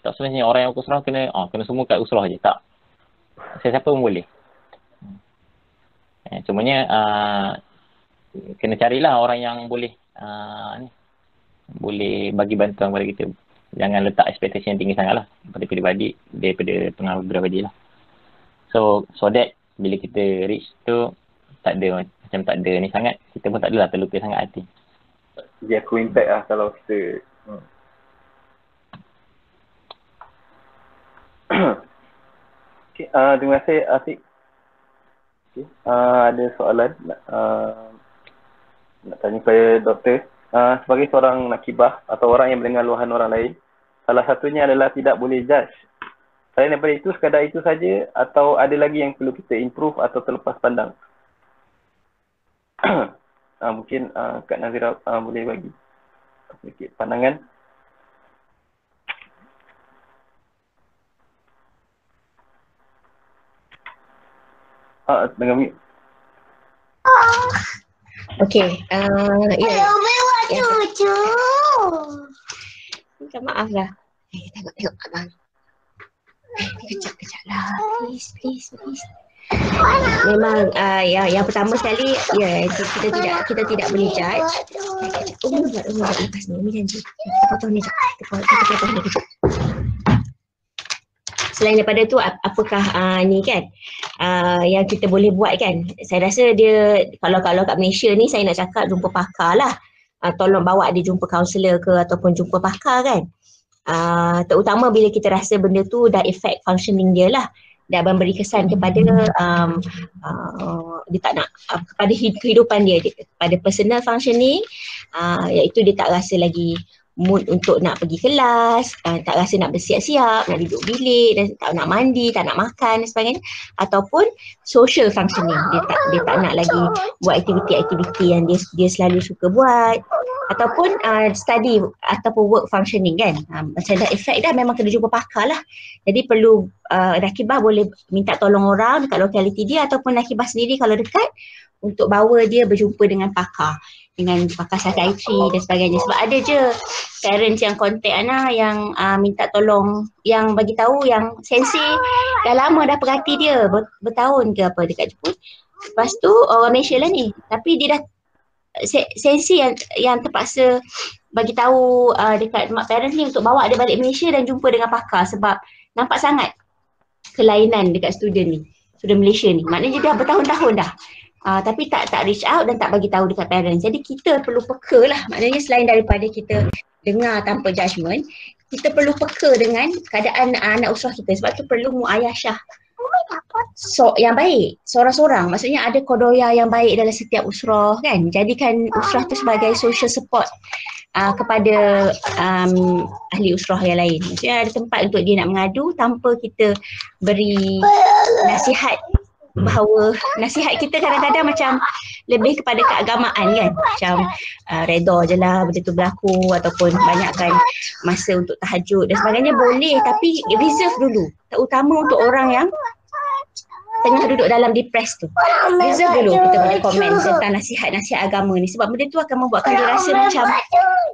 tak semestinya orang yang usrah kena oh, kena semua kat usrah je. Tak. Siapa pun boleh. Eh, cumanya uh, kena carilah orang yang boleh uh, ni, boleh bagi bantuan kepada kita. Jangan letak ekspektasi yang tinggi sangat lah daripada pribadi, daripada pengaruh pribadi lah. So, so that bila kita reach tu, tak ada macam tak ada ni sangat, kita pun tak adalah terluka sangat hati. Dia aku impact lah kalau kita hmm. okay, uh, terima kasih Afiq. Okay. Uh, ada soalan. Uh, nak tanya kepada doktor uh, sebagai seorang nakibah atau orang yang mendengar luahan orang lain salah satunya adalah tidak boleh judge. Selain daripada itu sekadar itu saja atau ada lagi yang perlu kita improve atau terlepas pandang? Uh, mungkin uh, Kak Nazira uh, boleh bagi sedikit pandangan. Uh, dengan mute. Okay. Uh, ya. Yeah. Ya. cucu. Minta maaf lah. Eh, tengok, tengok abang. Eh, kejap, kejap lah. Please, please, please. Memang uh, yang yang pertama sekali ya yeah, kita tidak kita tidak boleh judge. Umur buat umur buat lepas ni. Umi janji. Kita potong ni. Kita potong, kita potong ni kejap selain daripada tu apakah uh, ni kan uh, yang kita boleh buat kan? Saya rasa dia kalau kalau kat Malaysia ni saya nak cakap jumpa pakar lah. Uh, tolong bawa dia jumpa kaunselor ke ataupun jumpa pakar kan? Uh, terutama bila kita rasa benda tu dah effect functioning dia lah. Dan memberi kesan kepada um, uh, dia tak nak uh, kepada kehidupan dia, dia pada personal functioning uh, iaitu dia tak rasa lagi mood untuk nak pergi kelas, uh, tak rasa nak bersiap-siap, nak duduk bilik dan tak nak mandi, tak nak makan dan sebagainya. Ataupun social functioning. Dia tak dia tak nak lagi buat aktiviti-aktiviti yang dia dia selalu suka buat. Ataupun uh, study ataupun work functioning kan. Um, macam dah efek dah memang kena jumpa pakar lah. Jadi perlu uh, Nakibah boleh minta tolong orang dekat lokaliti dia ataupun Nakibah sendiri kalau dekat untuk bawa dia berjumpa dengan pakar dengan pakar psychiatry dan sebagainya. Sebab ada je parents yang contact Ana yang uh, minta tolong yang bagi tahu yang sensi dah lama dah perhati dia ber, bertahun ke apa dekat Jepun. Lepas tu orang Malaysia lah ni. Tapi dia dah sensi yang yang terpaksa bagi tahu uh, dekat mak parents ni untuk bawa dia balik Malaysia dan jumpa dengan pakar sebab nampak sangat kelainan dekat student ni student Malaysia ni. Maknanya dia dah bertahun-tahun dah Uh, tapi tak tak reach out dan tak bagi tahu dekat parents. Jadi kita perlu peka lah. Maknanya selain daripada kita dengar tanpa judgement, kita perlu peka dengan keadaan anak usaha kita. Sebab tu perlu muayashah so, yang baik, seorang-seorang. Maksudnya ada kodoya yang baik dalam setiap usrah kan. Jadikan usrah tu sebagai social support uh, kepada um, ahli usrah yang lain. Maksudnya ada tempat untuk dia nak mengadu tanpa kita beri nasihat bahawa nasihat kita kadang-kadang macam lebih kepada keagamaan kan? Macam uh, redha je lah benda tu berlaku ataupun banyakkan masa untuk tahajud dan sebagainya boleh tapi reserve dulu. Terutama untuk orang yang tengah duduk dalam depress tu. Reserve dulu kita boleh komen tentang nasihat-nasihat agama ni. Sebab benda tu akan membuatkan dia rasa macam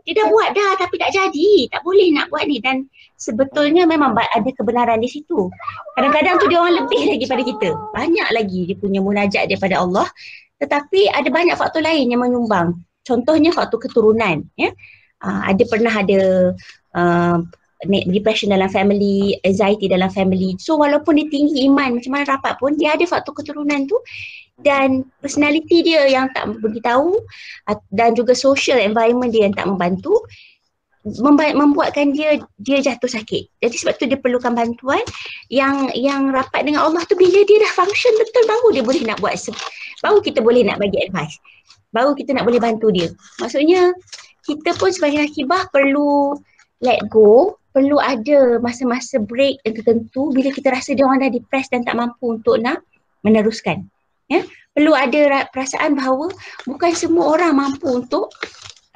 dia dah buat dah tapi tak jadi. Tak boleh nak buat ni. Dan sebetulnya memang ada kebenaran di situ. Kadang-kadang tu dia orang lebih lagi pada kita. Banyak lagi dia punya munajat daripada Allah. Tetapi ada banyak faktor lain yang menyumbang. Contohnya faktor keturunan ya. Uh, ada pernah ada uh, depression dalam family, anxiety dalam family. So walaupun dia tinggi iman macam mana rapat pun dia ada faktor keturunan tu dan personality dia yang tak beritahu dan juga social environment dia yang tak membantu memba- membuatkan dia dia jatuh sakit. Jadi sebab tu dia perlukan bantuan yang yang rapat dengan Allah tu bila dia dah function betul baru dia boleh nak buat baru kita boleh nak bagi advice. Baru kita nak boleh bantu dia. Maksudnya kita pun sebagai akibah perlu let go, perlu ada masa-masa break yang tertentu bila kita rasa dia orang dah depressed dan tak mampu untuk nak meneruskan. Ya, perlu ada ra- perasaan bahawa bukan semua orang mampu untuk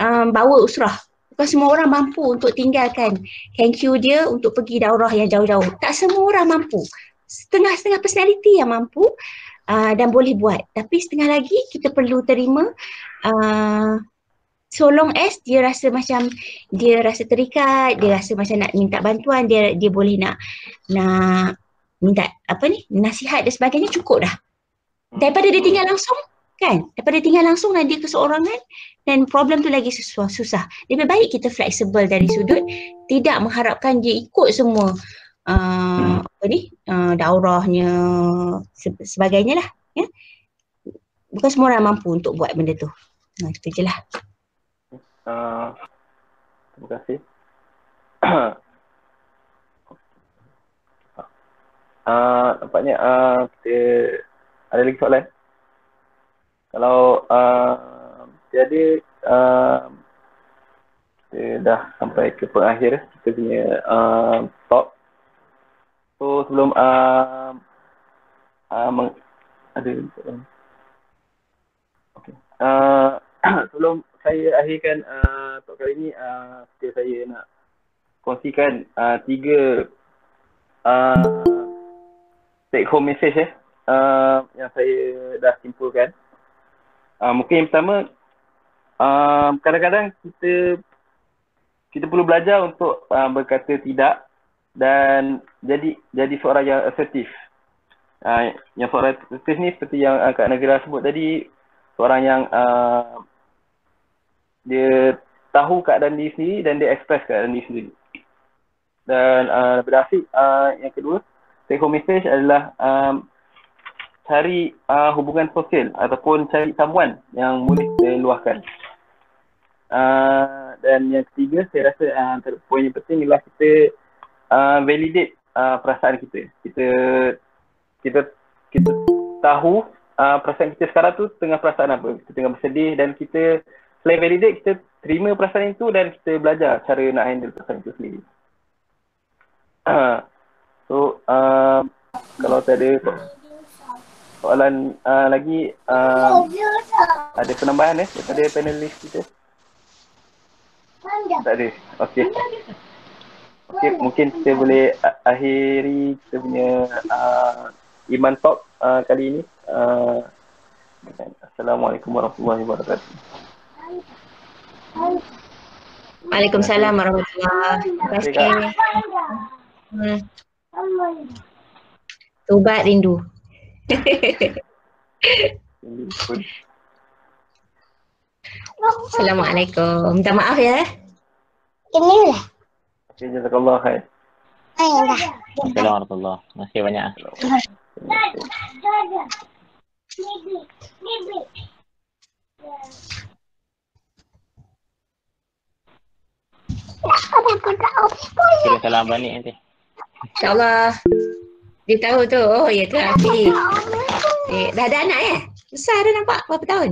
um, bawa usrah. Bukan semua orang mampu untuk tinggalkan thank you dia untuk pergi daurah yang jauh-jauh. Tak semua orang mampu. Setengah-setengah personality yang mampu uh, dan boleh buat. Tapi setengah lagi kita perlu terima uh, so long as dia rasa macam dia rasa terikat, dia rasa macam nak minta bantuan, dia dia boleh nak nak minta apa ni nasihat dan sebagainya cukup dah. Daripada dia tinggal langsung kan? Daripada tinggal langsung dan dia keseorangan dan problem tu lagi susah. susah. Lebih baik kita fleksibel dari sudut tidak mengharapkan dia ikut semua uh, apa ni uh, daurahnya se- sebagainya lah ya. Bukan semua orang mampu untuk buat benda tu. Nah, itu je lah. Uh, terima kasih. uh, nampaknya uh, kita ada lagi soalan? Kalau uh, tiada, uh, kita dah sampai ke pengakhir kita punya uh, talk. So sebelum uh, uh, meng- ada? Okay. Uh, sebelum saya akhirkan uh, talk kali ni, uh, saya nak kongsikan uh, tiga uh, take home message eh uh, yang saya dah simpulkan. Uh, mungkin yang pertama uh, kadang-kadang kita kita perlu belajar untuk uh, berkata tidak dan jadi jadi seorang yang assertif. Uh, yang seorang assertif ni seperti yang uh, Kak Negara sebut tadi seorang yang uh, dia tahu keadaan diri sendiri dan dia express keadaan diri sendiri. Dan uh, daripada uh, yang kedua, take home message adalah um, cari uh, hubungan sosial ataupun cari someone yang boleh kita luahkan. Uh, dan yang ketiga, saya rasa uh, poin yang penting ialah kita uh, validate uh, perasaan kita. Kita kita kita tahu uh, perasaan kita sekarang tu tengah perasaan apa. Kita tengah bersedih dan kita selain validate, kita terima perasaan itu dan kita belajar cara nak handle perasaan itu sendiri. so, uh, kalau tak ada so- soalan uh, lagi, uh, ada penambahan eh daripada panelis kita? Tak ada. Okey. Okey, mungkin kita boleh akhiri kita punya uh, Iman Talk uh, kali ini. Uh, Assalamualaikum warahmatullahi wabarakatuh. Waalaikumsalam warahmatullahi wabarakatuh. Hmm. Tobat rindu. Assalamualaikum. Minta maaf ya. Ini lah. Jazakallah khair. Ayo dah. Assalamualaikum warahmatullahi Terima kasih banyak. Kirim salam balik nanti. InsyaAllah. Dia tahu tu. Oh ya tu. Eh, dah ada anak ya? Besar dah nampak berapa tahun?